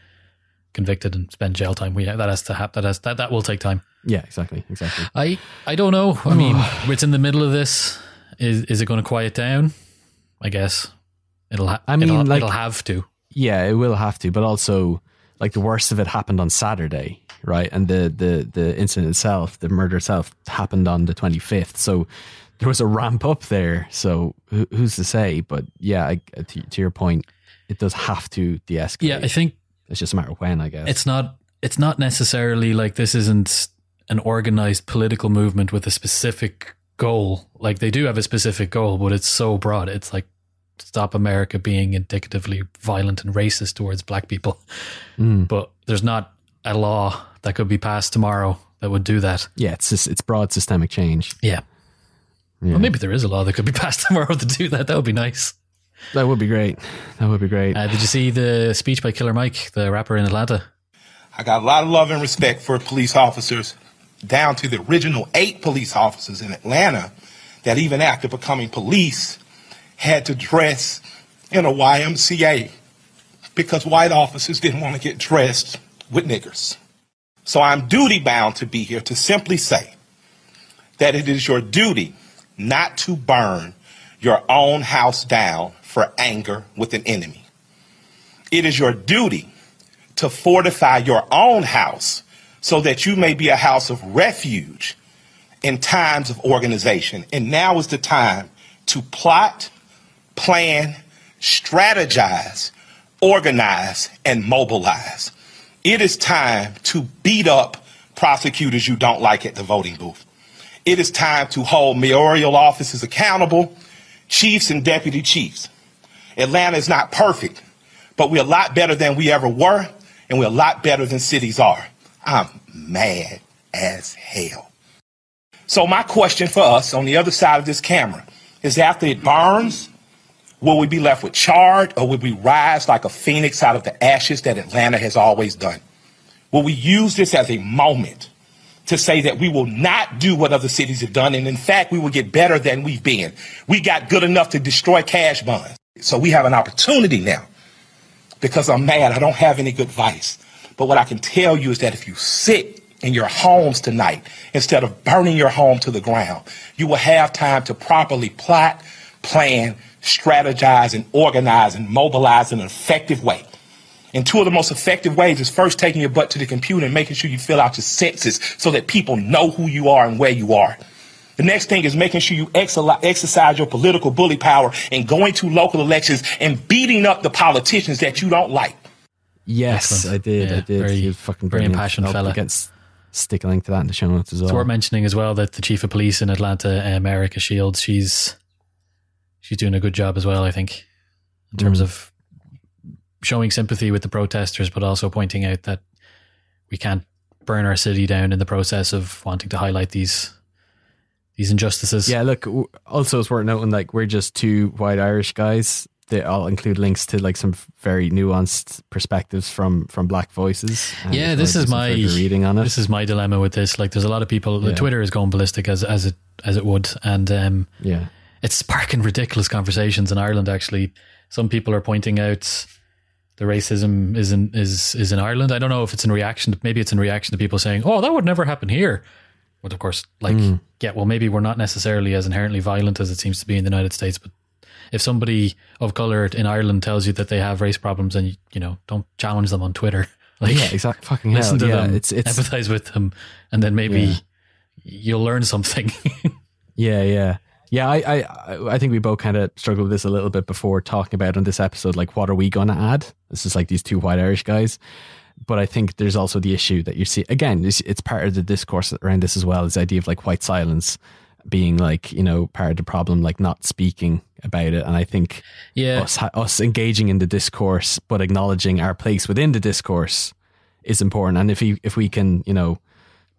S1: convicted and spend jail time. We that has to happen. That has that that will take time.
S2: yeah, exactly, exactly.
S1: I I don't know. I mean, it's in the middle of this. Is is it going to quiet down? I guess it'll. Ha-
S2: I mean,
S1: it'll,
S2: like-
S1: it'll have to.
S2: Yeah, it will have to, but also like the worst of it happened on Saturday, right? And the the the incident itself, the murder itself, happened on the twenty fifth. So there was a ramp up there. So who, who's to say? But yeah, I, to, to your point, it does have to de-escalate.
S1: Yeah, I think
S2: it's just a matter of when, I guess.
S1: it's not it's not necessarily like this isn't an organized political movement with a specific goal like they do have a specific goal but it's so broad it's like stop america being indicatively violent and racist towards black people
S2: Mm.
S1: but there's not a law that could be passed tomorrow that would do that
S2: yeah, it's just, it's broad systemic change.
S1: yeah
S2: Yeah.
S1: well maybe there is a law that could be passed tomorrow to do that that would be nice
S2: That would be great. That would be great.
S1: uh, did you see the speech by killer mike the rapper in atlanta
S3: I got a lot of love and respect for police officers, down to the original eight police officers in Atlanta that even after becoming police had to dress in a YMCA because white officers didn't want to get dressed with niggers. So I'm duty bound to be here to simply say that it is your duty not to burn your own house down for anger with an enemy. It is your duty to fortify your own house so that you may be a house of refuge in times of organization. And now is the time to plot, plan, strategize, organize, and mobilize. It is time to beat up prosecutors you don't like at the voting booth. It is time to hold mayoral offices accountable, chiefs and deputy chiefs. Atlanta is not perfect, but we're a lot better than we ever were, and we're a lot better than cities are. I'm mad as hell. So my question for us on the other side of this camera is after it burns, will we be left with charred or will we rise like a phoenix out of the ashes that Atlanta has always done? Will we use this as a moment to say that we will not do what other cities have done and in fact we will get better than we've been? We got good enough to destroy cash bonds. So we have an opportunity now because I'm mad. I don't have any good advice. But what I can tell you is that if you sit in your homes tonight instead of burning your home to the ground, you will have time to properly plot, plan, strategize, and organize and mobilize in an effective way. And two of the most effective ways is first taking your butt to the computer and making sure you fill out your census so that people know who you are and where you are. The next thing is making sure you exercise your political bully power and going to local elections and beating up the politicians that you don't like.
S2: Yes,
S1: Excellent.
S2: I did.
S1: Yeah,
S2: I did.
S1: very-
S2: he was fucking
S1: very
S2: brilliant.
S1: impassioned
S2: I'll
S1: fella.
S2: Get, stick a link to that in the show notes as well.
S1: It's worth mentioning as well that the chief of police in Atlanta, uh, Erika Shields, she's she's doing a good job as well. I think in terms
S2: Mm.
S1: of showing sympathy with the protesters, but also pointing out that we can't burn our city down in the process of wanting to highlight these these injustices.
S2: Yeah, look. Also, it's worth noting like we're just two white Irish guys. They all include links to like some very nuanced perspectives from from black voices.
S1: Yeah, this is
S2: wanna do some
S1: my-
S2: reading on it.
S1: This is my dilemma with this. Like, there's a lot of people.
S2: Yeah.
S1: Twitter is going ballistic as as it as it would, and um,
S2: yeah,
S1: it's sparking ridiculous conversations in Ireland. Actually, some people are pointing out the racism is in is is in Ireland. I don't know if it's in reaction. To, maybe it's in reaction to people saying, "Oh, that would never happen here." But of course, like, hmm. yeah, well, maybe we're not necessarily as inherently violent as it seems to be in the United States. But if somebody of color in Ireland tells you that they have race problems, then you, you know, don't challenge them on Twitter. Like,
S2: yeah, exactly. Fucking
S1: listen
S2: hell.
S1: to
S2: yeah,
S1: them,
S2: it's it's
S1: empathize with them, and then maybe
S2: Yeah.
S1: you'll learn something.
S2: Yeah, yeah, yeah. I, I, I think we both kind of struggled with this a little bit before talking about on this episode. Like, what are we going to add? This is like these two white Irish guys, but I think there's also the issue that you see again. It's, it's part of the discourse around this as well. This idea of like white silence being like you know part of the problem, like not speaking about it. And I think
S1: yeah,
S2: us us engaging in the discourse, but acknowledging our place within the discourse is important. And if we if we can, you know,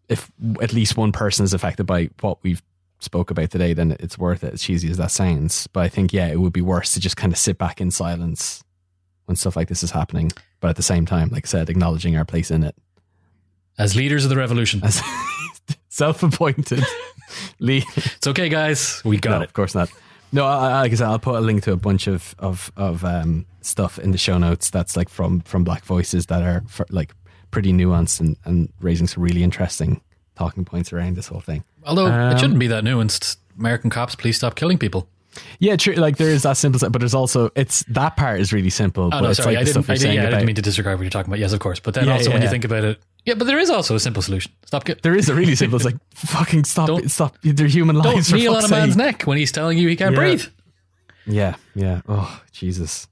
S2: if at least one person is affected by what we've spoke about today, then it's worth it. As cheesy as that sounds, but I think yeah, it would be worse to just kind of sit back in silence when stuff like this is happening. But at the same time, like I said, acknowledging our place in it
S1: as leaders of the revolution,
S2: as self-appointed lead.
S1: it's okay, guys. We got
S2: no,
S1: it.
S2: of course not. No, I, I- like I said, I'll put a link to a bunch of of of um, stuff in the show notes. That's like from from Black Voices that are for, like pretty nuanced and, and raising some really interesting talking points around this whole thing.
S1: Although
S2: Um,
S1: it shouldn't be that nuanced. American cops, please stop killing people.
S2: Yeah, true. Like there is that simple, but there's also it's that part is really simple.
S1: Oh
S2: but
S1: no,
S2: it's
S1: sorry,
S2: like
S1: I didn't. I, did, yeah, I didn't mean to disregard what you're talking about. Yes, of course. But then
S2: Yeah,
S1: also,
S2: yeah,
S1: when you think about it, yeah, but there is also a simple solution. Stop. Ki-
S2: there is a really simple. It's like fucking stop.
S1: Don't-
S2: it, stop. They're human
S1: don't
S2: lives.
S1: kneel on a man's
S2: sake.
S1: neck when he's telling you he can't
S2: Yeah.
S1: breathe.
S2: Yeah, yeah. Oh, Jesus.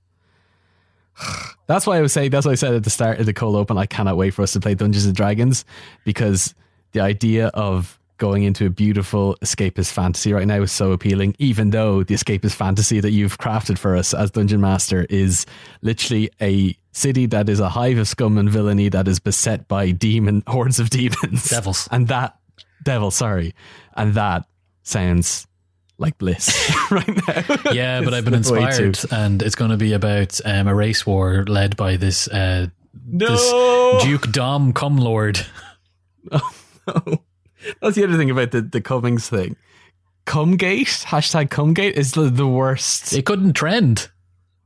S2: That's why I was saying, that's why I said at the start of the cold open, I cannot wait for us to play Dungeons and Dragons because the idea of going into a beautiful escapist fantasy right now is so appealing, even though the escapist fantasy that you've crafted for us as Dungeon Master is literally a city that is a hive of scum and villainy that is beset by demon hordes of demons.
S1: Devils.
S2: And that devil, sorry. And that sounds like bliss right now.
S1: Yeah, but I've been
S2: the way to-
S1: inspired, and it's going to be about um, a race war led by this uh,
S2: No.
S1: this Duke Dom Cumlord.
S2: That's the other thing about the, the Cummings thing. Cumgate, hashtag Cumgate is the, the worst,
S1: It couldn't trend.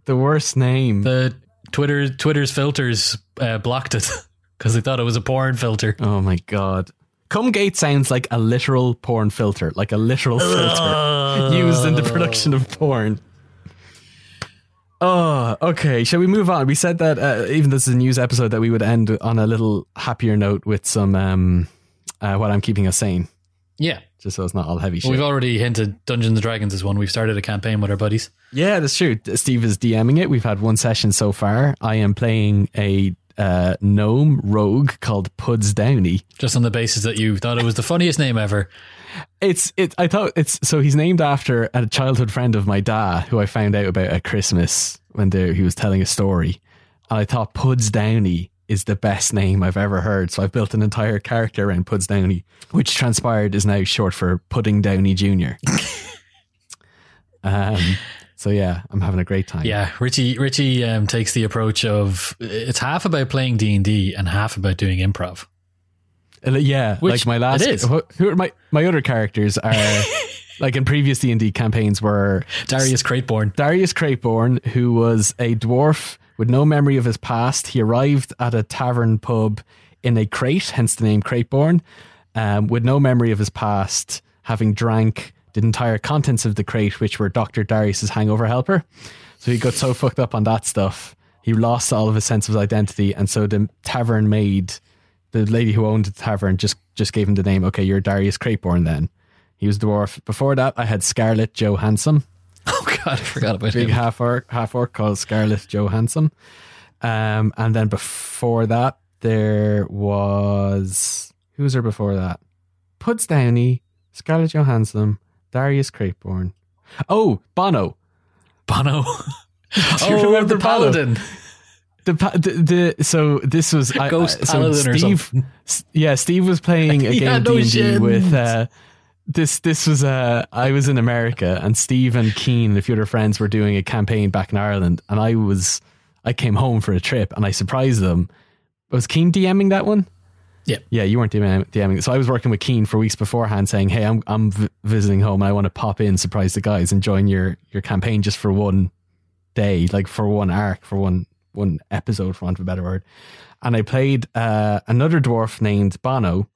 S2: the worst name.
S1: The Twitter Twitter's filters uh, blocked it because they thought it was a porn filter.
S2: oh my god. Cumgate sounds like a literal porn filter, like a literal filter used in the production of porn. Oh, okay. Shall we move on? We said that uh, even though this is a news episode, that we would end on a little happier note with some um, uh, what I'm keeping us sane,
S1: Yeah,
S2: just so it's not all heavy shit.
S1: we've already hinted Dungeons and Dragons is one. We've started a campaign with our buddies.
S2: Yeah, that's true. Steve is DMing it. We've had one session so far. I am playing a uh, gnome rogue called Puds Downey.
S1: Just on the basis that you thought it was the funniest name ever.
S2: It's it. I thought it's so he's named after a childhood friend of my dad who I found out about at Christmas when they, he was telling a story, and I thought Puds Downey is the best name I've ever heard. So I've built an entire character around Puds Downey, which transpired is now short for Pudding Downey Jr. um. So yeah, I'm having a great time.
S1: Yeah, Richie Richie um, takes the approach of it's half about playing D and D and half about doing improv.
S2: Uh, yeah,
S1: Which
S2: like my last.
S1: it is.
S2: Who, who are my my other characters are like in previous D and D campaigns were
S1: Darius Crateborn.
S2: Darius Crateborn, who was a dwarf with no memory of his past. He arrived at a tavern pub in a crate, hence the name Crateborn, um, with no memory of his past, having drank the entire contents of the crate, which were Dr. Darius's hangover helper. So he got so fucked up on that stuff, he lost all of his sense of identity. And so the tavern maid, the lady who owned the tavern, just, just gave him the name, okay, you're Darius Crateborn then. He was dwarf. Before that, I had Scarlett Johansson
S1: Oh God, I forgot about
S2: big
S1: him.
S2: half orc half orc called Scarlett Johansson. Um, and then before that, there was who was there before that? Puds Downey, Scarlett Johansson, Darius Crateborn. Oh, Bono.
S1: Bono. Oh,
S2: remember
S1: the
S2: Bono?
S1: paladin.
S2: The, the, the so this was I-
S1: Ghost
S2: I, so
S1: paladin or
S2: Steve,
S1: something.
S2: Yeah, Steve was playing a game D and D with uh, this. This was uh, I was in America, and Steve and Keen and a few other friends were doing a campaign back in Ireland, and I was I came home for a trip, and I surprised them. Was Keen DMing that one?
S1: Yeah.
S2: Yeah, you weren't DMing, DMing. So I was working with Keen for weeks beforehand, saying, "Hey, I'm I'm v- visiting home. and I want to pop in, surprise the guys, and join your your campaign just for one day, like for one arc, for one one episode, for want of a better word." And I played uh, another dwarf named Bono,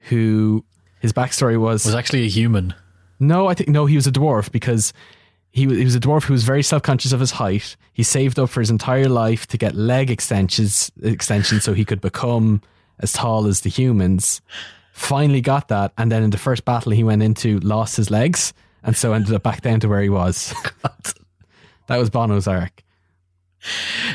S2: who his backstory was,
S1: Was actually a human.
S2: no, I think no, he was a dwarf because he was, he was a dwarf who was very self conscious of his height. He saved up for his entire life to get leg extensions extensions so he could become as tall as the humans. Finally got that, and then in the first battle he went into, lost his legs, and so ended up back down to where he was. that was Bono's arc.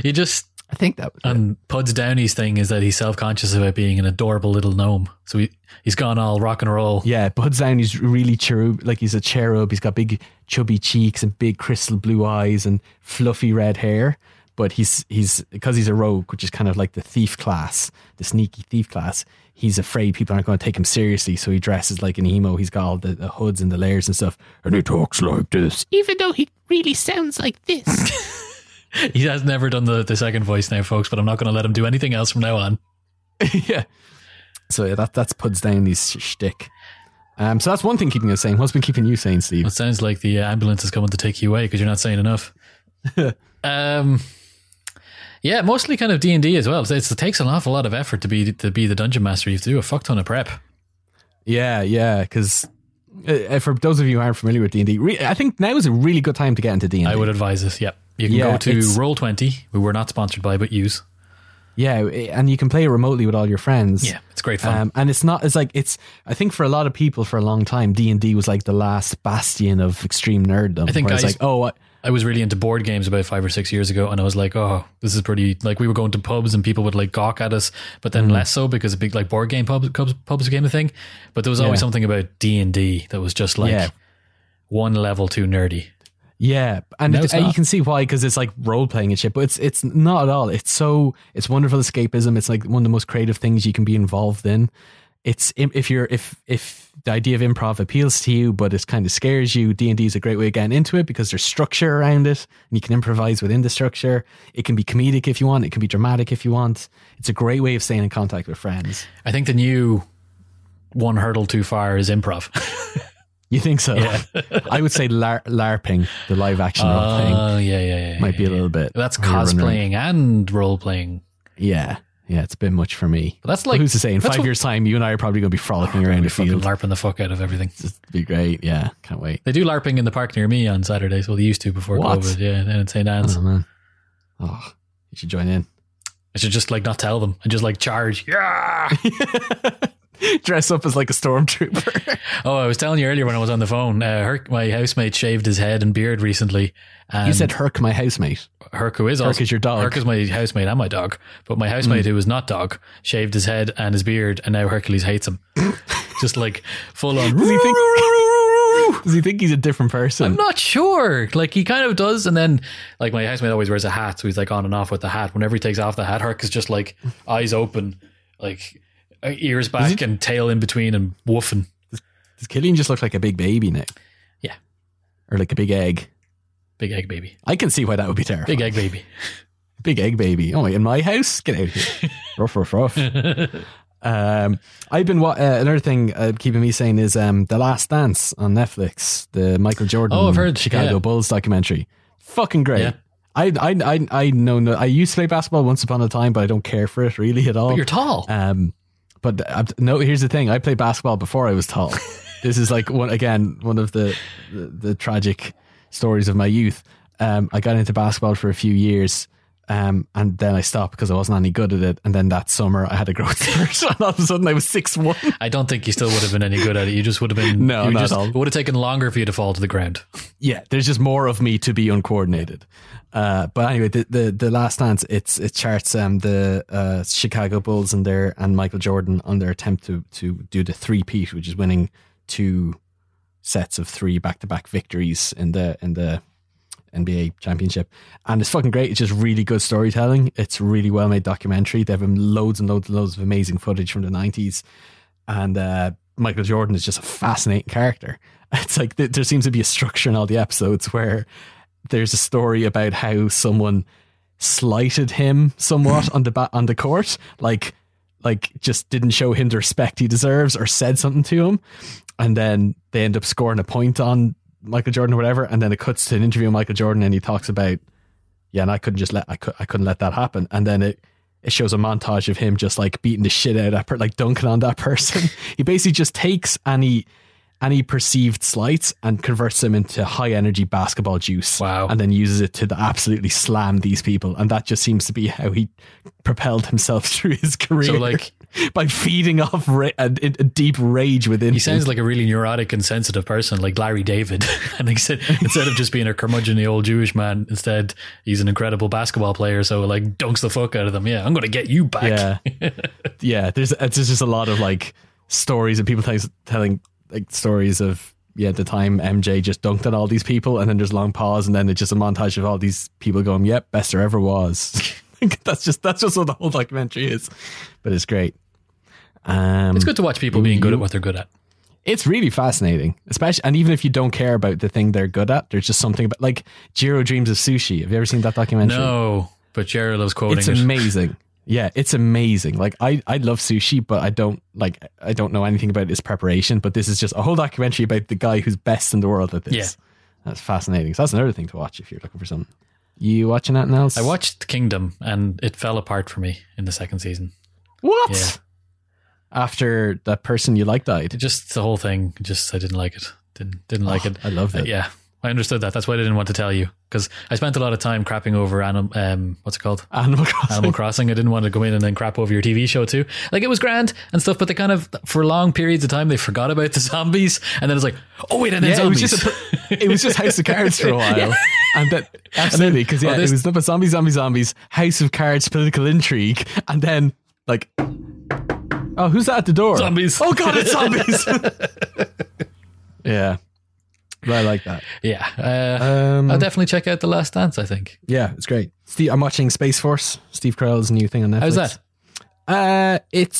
S1: You just
S2: I think that was it.
S1: and Puds Downey's thing is that he's self conscious about being an adorable little gnome. So he he's gone all rock and roll.
S2: Yeah, Puds Downey's really cherub, like he's a cherub. He's got big chubby cheeks and big crystal blue eyes and fluffy red hair. But he's he's because he's a rogue, which is kind of like the thief class, the sneaky thief class. He's afraid people aren't going to take him seriously, so he dresses like an emo. He's got all the, the hoods and the layers and stuff, and he talks like this, even though he really sounds like this.
S1: He has never done the, the second voice now, folks, but I'm not going to let him do anything else from now on.
S2: yeah. So yeah, that that's Puds Downey's shtick. Um, so that's one thing keeping us sane. What's been keeping you sane, Steve?
S1: It sounds like the uh, ambulance is coming to take you away because you're not saying enough. um, yeah, mostly kind of D and D as well. It's, it takes an awful lot of effort to be to be the dungeon master. You have to do a fuck ton of prep.
S2: Yeah, yeah, because uh, for those of you who aren't familiar with D and D, I think now is a really good time to get into D and
S1: I would advise this. Yep, you can
S2: Yeah,
S1: go to Roll Twenty, who we're not sponsored by, but use.
S2: Yeah, and you can play it remotely with all your friends.
S1: Yeah, it's great fun.
S2: Um, and it's not. It's like it's. I think for a lot of people, for a long time, D and D was like the last bastion of extreme nerddom.
S1: I think
S2: where it's like, oh, I,
S1: I was really into board games about five or six years ago, and I was like, "Oh, this is pretty." Like we were going to pubs, and people would like gawk at us, but
S2: Mm-hmm.
S1: then less so because a big like board game pubs pubs, pubs became a thing. But there was always
S2: Yeah.
S1: something about D and D that was just like
S2: Yeah.
S1: one level too nerdy.
S2: Yeah, and,
S1: No,
S2: it- you can see why because it's like role playing and shit. But it's it's not at all. It's so it's wonderful escapism. It's like one of the most creative things you can be involved in. It's if you're if if the idea of improv appeals to you, but it kind of scares you. D and D is a great way of getting into it because there's structure around it, and you can improvise within the structure. It can be comedic if you want. It can be dramatic if you want. It's a great way of staying in contact with friends.
S1: I think the new one hurdle too far is improv.
S2: You think so? I would say lar- LARPing, the live action role oh, playing,
S1: Oh yeah, yeah, yeah.
S2: might be
S1: yeah,
S2: a little bit.
S1: That's
S2: where you're running around.
S1: cosplaying and role playing.
S2: Yeah, yeah, it's a bit much for me.
S1: But that's
S2: But
S1: like
S2: who's to say? In five
S1: what-
S2: years' time, you and I are probably going to be frolicking oh, around
S1: we
S2: the field.
S1: larping the fuck out of everything.
S2: It'd be great. Yeah, can't wait.
S1: They do larping in the park near me on Saturdays. Well, they used to before
S2: What?
S1: COVID. Yeah, and in St Anne's.
S2: Oh man, oh, you should join in.
S1: I should just like not tell them and just like charge. Yeah.
S2: dress up as like a stormtrooper.
S1: Oh, I was telling you earlier when I was on the phone. Uh, Herc, my housemate, shaved his head and beard recently. And
S2: you said Herc, my housemate.
S1: Herc, who is also,
S2: is your dog.
S1: Herc is my housemate and my dog. But my housemate, who is not dog, shaved his head and his beard, and now Hercules hates him. Just like full on.
S2: Does he think? Does he think he's a different person?
S1: I'm not sure. Like he kind of does, and then like my housemate always wears a hat, so he's like on and off with the hat. Whenever he takes off the hat, Herc is just like eyes open, like ears back and tail in between and woofing.
S2: Does Killian just look like a big baby now?
S1: Yeah,
S2: Or like a big egg?
S1: big egg baby,
S2: I can see why that would be terrifying.
S1: big egg baby.
S2: Big egg baby. Oh, my, in my house? Get out of here. rough, rough, rough. Um, I've been, wa- uh, another thing uh, keeping me sane is um, The Last Dance on Netflix, the Michael Jordan
S1: Oh, I've heard,
S2: Chicago
S1: yeah.
S2: Bulls documentary. Fucking great.
S1: Yeah.
S2: I, I, I, I know, no, I used to play basketball once upon a time, but I don't care for it really at all.
S1: But you're tall.
S2: Um, but no, here's the thing: I played basketball before I was tall. this is like one again one of the, the the tragic stories of my youth. Um, I got into basketball for a few years, um, and then I stopped because I wasn't any good at it. And then that summer, I had a growth spurt, and all of a sudden, I was six one.
S1: I don't think you still would have been any good at it. You just would have been.
S2: No,
S1: you
S2: not
S1: just,
S2: at all.
S1: It would have taken longer for you to fall to the ground.
S2: Yeah, there's just more of me to be uncoordinated. Uh, but anyway, the, the the last dance it's it charts um the uh, Chicago Bulls and their and Michael Jordan on their attempt to to do the three peat, which is winning two sets of three back to back victories in the in the NBA championship. And it's fucking great. It's just really good storytelling. It's really well made documentary. They have loads and loads and loads of amazing footage from the nineties. And uh, Michael Jordan is just a fascinating character. It's like th- there seems to be a structure in all the episodes where there's a story about how someone slighted him somewhat on the ba- on the court, like like just didn't show him the respect he deserves or said something to him, and then they end up scoring a point on Michael Jordan or whatever, and then it cuts to an interview with Michael Jordan and he talks about yeah, and I couldn't just let I, could, I couldn't let that happen, and then it. It shows a montage of him just like beating the shit out of that, per- like dunking on that person. he basically just takes any any perceived slights and converts them into high energy basketball juice.
S1: Wow.
S2: And then uses it to absolutely slam these people. And that just seems to be how he propelled himself through his career.
S1: So, like-
S2: by feeding off ra- a, a deep rage within him.
S1: He
S2: him.
S1: sounds like a really neurotic and sensitive person, like Larry David. and instead, instead of just being a curmudgeon old Jewish man, instead he's an incredible basketball player. So like dunks the fuck out of them. Yeah, I'm going to get you back.
S2: Yeah. yeah. There's, it's just a lot of like stories of people telling, telling like stories of, yeah, the time MJ just dunked on all these people and then there's a long pause and then it's just a montage of all these people going, yep, best there ever was. that's just, that's just what the whole documentary is. But it's great. Um,
S1: It's good to watch people being good at what they're good at.
S2: it's really fascinating, especially, and even if you don't care about the thing they're good at, there's just something about like Jiro dreams of sushi. Have you ever seen that documentary?
S1: No, but Jared loves quoting
S2: it's
S1: it.
S2: amazing. Yeah, it's amazing. Like I, I love sushi, but I don't like I don't know anything about its preparation. But this is just a whole documentary about the guy who's best in the world at this.
S1: Yeah.
S2: That's fascinating. So that's another thing to watch if you're looking for something. You watching that else?
S1: I watched Kingdom and it fell apart for me in the second season.
S2: what?
S1: Yeah.
S2: After that person you like
S1: It
S2: died.
S1: just the whole thing, just I didn't like it. Didn't didn't like
S2: Oh,
S1: it.
S2: I loved
S1: Uh,
S2: it.
S1: yeah, I understood that. That's why I didn't want to tell you because I spent a lot of time crapping over anim, um, what's it called?
S2: Animal Crossing.
S1: Animal Crossing. I didn't want to go in and then crap over your TV show too. Like it was grand and stuff, but they kind of for long periods of time they forgot about the zombies, and then it's like, oh wait, and then
S2: Yeah, it was
S1: zombies.
S2: just a, it was just House of Cards for a while, and that absolutely because yeah, it was number zombie, zombie, zombies, House of Cards, political intrigue, and then like, oh, who's that at the door?
S1: Zombies.
S2: Oh god, it's zombies. yeah, but I like that.
S1: yeah, uh,
S2: Um,
S1: I'll definitely check out The Last Dance. I think.
S2: yeah, it's great. Steve, I'm watching Space Force. Steve Carell's new thing on Netflix.
S1: How's that?
S2: Uh, it's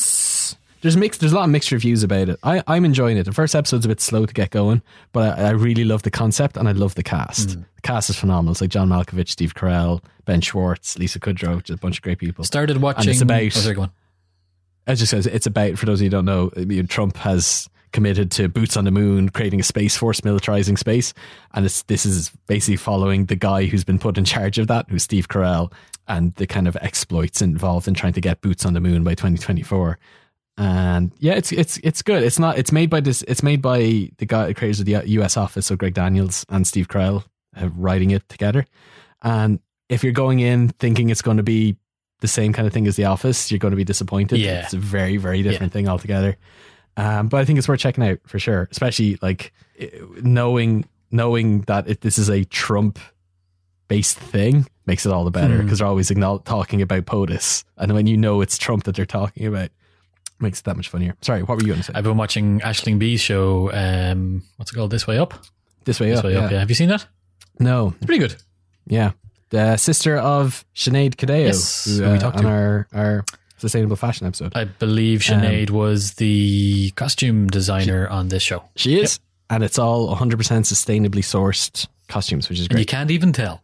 S2: there's mixed. There's a lot of mixed reviews about it. I I'm enjoying it. The first episode's a bit slow to get going, but I, I really love the concept and I love the cast.
S1: Hmm.
S2: The cast is phenomenal. It's like John Malkovich, Steve Carell, Ben Schwartz, Lisa Kudrow, just a bunch of great people.
S1: Started watching.
S2: it's about-
S1: oh, sorry, go on.
S2: I just says it's about for those of you who don't know, Trump has committed to boots on the moon, creating a space force, militarizing space, and it's this is basically following the guy who's been put in charge of that, who's Steve Carell, and the kind of exploits involved in trying to get boots on the moon by 2024. And yeah, it's it's it's good. It's not. It's made by this. It's made by the guy creators of the U.S. office, so Greg Daniels and Steve Carell, uh, writing it together. And if you're going in thinking it's going to be the same kind of thing as The Office, you're going to be disappointed.
S1: Yeah.
S2: It's a very, very different thing altogether. Um, but I think it's worth checking out for sure, especially like knowing knowing that it, this is a Trump based thing makes it all the better because they're always talking about POTUS, and when you know it's Trump that they're talking about, makes it that much funnier. Sorry, what were you going to say?
S1: I've been watching Aisling Bea's show. Um, what's it called? This Way Up.
S2: this way
S1: This
S2: up,
S1: Way
S2: yeah.
S1: Up. Yeah. Have you seen that?
S2: No,
S1: It's pretty good.
S2: yeah, the sister of Sinead Cadeo,
S1: Yes,
S2: who,
S1: who we
S2: uh,
S1: talked
S2: on
S1: to.
S2: our our sustainable fashion episode.
S1: I believe Sinead was the costume designer on this show.
S2: She is, and it's all 100% sustainably sourced costumes, which is
S1: And you can't even tell.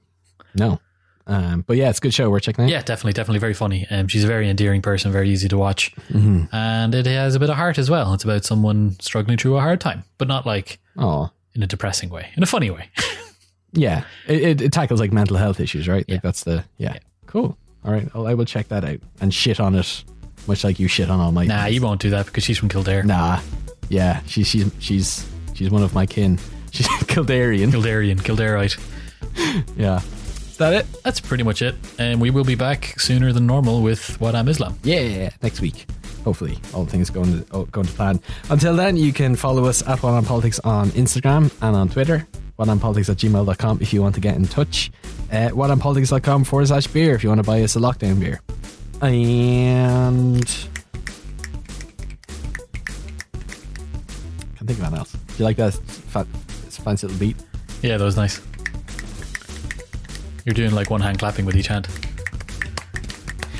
S2: No, um, but yeah, it's a good show. We're checking it.
S1: Yeah, definitely, definitely very funny. Um, she's a very endearing person, very easy to watch.
S2: Mm-hmm.
S1: And it has a bit of heart as well. It's about someone struggling through a hard time, but not like
S2: Oh,
S1: in a depressing way, in a funny way.
S2: yeah. It, it, it tackles like mental health issues, right?
S1: Yeah.
S2: Like that's the yeah. Cool. All right, well, I will check that out and shit on it, much like you shit on all my.
S1: nah,
S2: things.
S1: you won't do that because she's from Kildare.
S2: Nah. Yeah, she's she's she's she's one of my kin. She's Kildarian.
S1: Kildarian, Kildareite.
S2: Yeah. Is that it?
S1: That's pretty much it. And we will be back sooner than normal with What I'm Islam.
S2: Yeah, next week. Hopefully, all things going to going to plan. Until then, you can follow us at One on Politics on Instagram and on Twitter. What I'm Politics at gmail.com if you want to get in touch. Uh, oneonpolitics.com forward slash beer if you want to buy us a lockdown beer. And. Can't think of anything else. Do you like that fa- fancy little beat?
S1: Yeah, that was nice. You're doing like one hand clapping with each hand.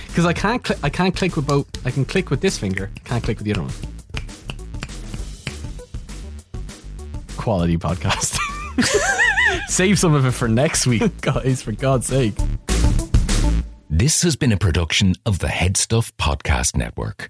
S2: Because I can't, cl- I can't click with both. I can click with this finger. Can't click with the other one. Quality podcast. Save some of it for next week, guys. For God's sake.
S4: This has been a production of the HeadStuff Podcast Network.